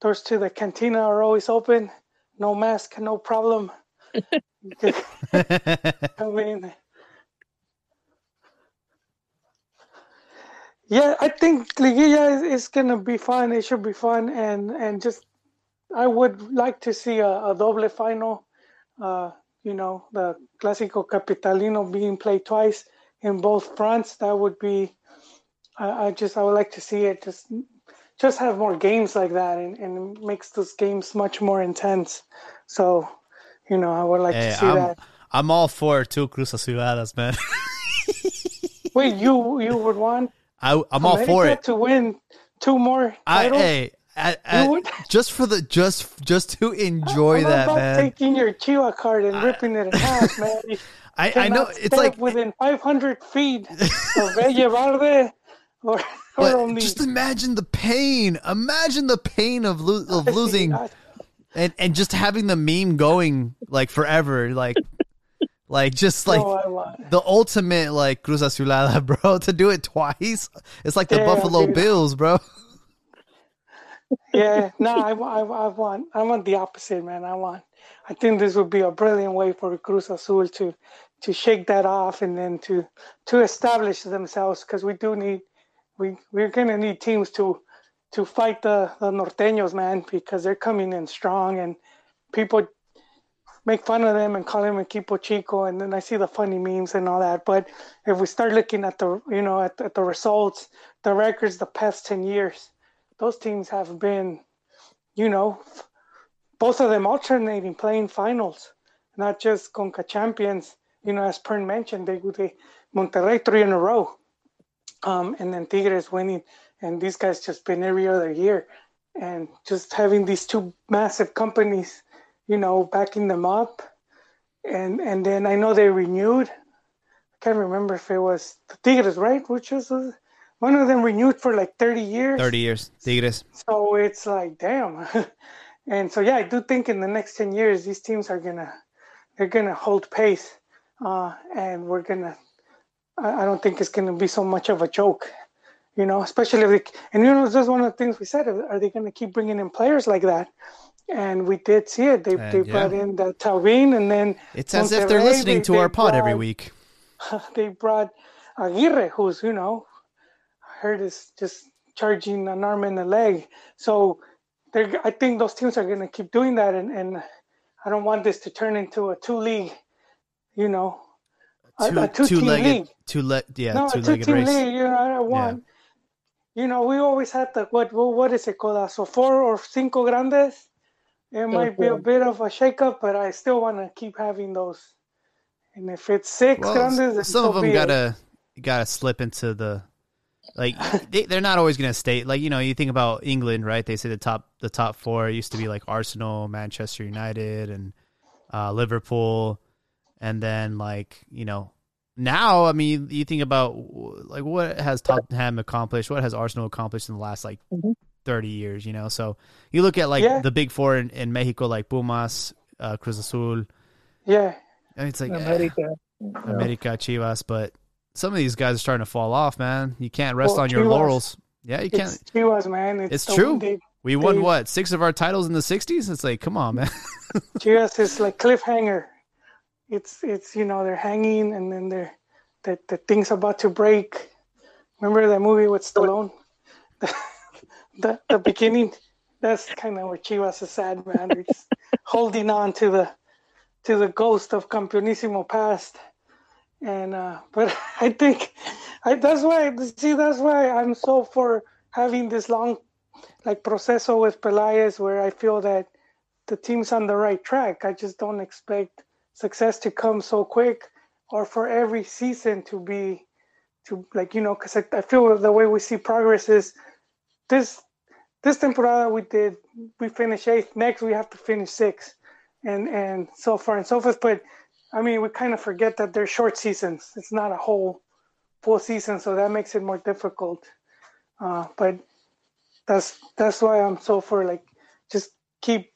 doors to the cantina are always open. No mask, no problem. I mean, yeah, I think Liguilla is, is gonna be fun. It should be fun, and and just I would like to see a, a doble final. Uh, you know, the Clásico Capitalino being played twice in both fronts. That would be. I, I just I would like to see it just just have more games like that, and, and makes those games much more intense. So, you know, I would like Hey, to see I'm that. I'm all for two Cruz Azuladas, man. Wait, you you would want I I'm all for it. to win two more I titles? hey, at, at- just for the just just to enjoy that, man. taking your Chiva card and ripping it in half, man. I I know it's like within 500 feet of Verde or, or just imagine the pain. Imagine the pain of lo- of losing and and just having the meme going like forever, like like just like Oh, the ultimate like Cruz Azulada, bro. To do it twice, it's like the Buffalo dude. Bills, bro. Yeah, no, I, I, I want I want the opposite, man. I want. I think this would be a brilliant way for Cruz Azul to to shake that off and then to to establish themselves because we do need we we're gonna need teams to to fight the the norteños, man, because they're coming in strong and people make fun of them and call them equipo chico and then I see the funny memes and all that. But if we start looking at the you know at, at the results, the records the past ten years, those teams have been, you know, both of them alternating playing finals, not just Conca champions. You know, as Pern mentioned, they would they Monterrey three in a row, um, and then Tigres winning, and these guys just been every other year, and just having these two massive companies, you know, backing them up, and and then I know they renewed. I can't remember if it was the Tigres, right? Which was one of them renewed for like thirty years. Thirty years, Tigres. So it's like, damn. and so yeah, I do think in the next ten years these teams are gonna they're gonna hold pace, uh, and we're gonna. I, I don't think it's gonna be so much of a joke, you know. Especially if they, and you know that's one of the things we said. Are they gonna keep bringing in players like that? And we did see it. They And, they yeah. brought in the Thauvin, and then It's as if they're listening they- to they our pod every week. they brought Aguirre, who's you know, heard is just charging an arm and a leg. So they're, I think those teams are going to keep doing that, and, and I don't want this to turn into a two league, you know, a, a two team two-legged, league. two le- yeah, no, a two two-legged team race. league. You know, I don't want. You know, we always had the what what, what is it called? Uh, so four or cinco grandes. It might be a bit of a shakeup, but I still want to keep having those. And if it's six Well, grandes, some of so them gotta gotta slip into the like they, they're not always gonna stay like you know you think about England right they say the top the top four used to be like Arsenal Manchester United and uh, Liverpool and then like you know now I mean you think about like what has Tottenham accomplished what has Arsenal accomplished in the last like Mhm. 30 years you know so you look at like Yeah. the big four in, in Mexico like Pumas uh, Cruz Azul Yeah, and it's like eh, America. America, Chivas, but some of these guys are starting to fall off, man. You can't rest Well, on your laurels. Yeah, you can't. it's Chivas, man. It's, It's true. They, We won they- what six of our titles in the '60s. It's like, come on, man. Chivas is like cliffhanger. It's it's you know they're hanging and then they're the the thing's about to break. Remember that movie with Stallone? The the, the beginning. That's kind of where Chivas is sad, man. They're holding on to the to the ghost of Campeonísimo past. And uh, but I think I, that's why see that's why I'm so for having this long like proceso with Peláez where I feel that the team's on the right track. I just don't expect success to come so quick or for every season to be to like you know because I, I feel the way we see progress is this this temporada we did we finished eighth next we have to finish sixth and and so far and so forth but i mean we kind of forget that they're short seasons. It's not a whole full season so that makes it more difficult. Uh, but that's that's why i'm so for like just keep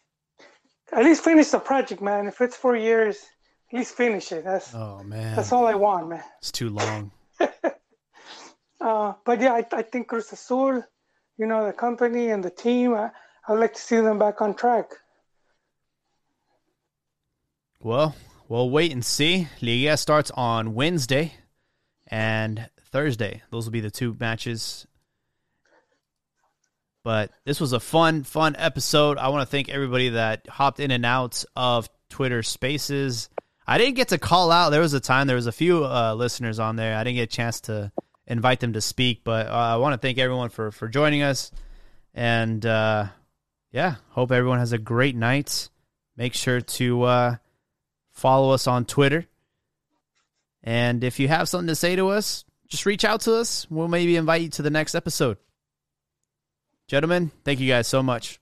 at least finish the project man. If it's four years at least finish it. That's Oh man, that's all i want man. It's too long. uh, but yeah, I, I think Cruz Azul, you know, the company and the team, I, I'd like to see them back on track. Well, we'll wait and see. Liga starts on Wednesday and Thursday. Those will be the two matches. But this was a fun, fun episode. I want to thank everybody that hopped in and out of Twitter Spaces. I didn't get to call out. There was a time there was a few uh, listeners on there. I didn't get a chance to invite them to speak, but uh, I want to thank everyone for for joining us. And uh, yeah, hope everyone has a great night. Make sure to uh, follow us on Twitter. And if you have something to say to us, just reach out to us. We'll maybe invite you to the next episode. Gentlemen, thank you guys so much.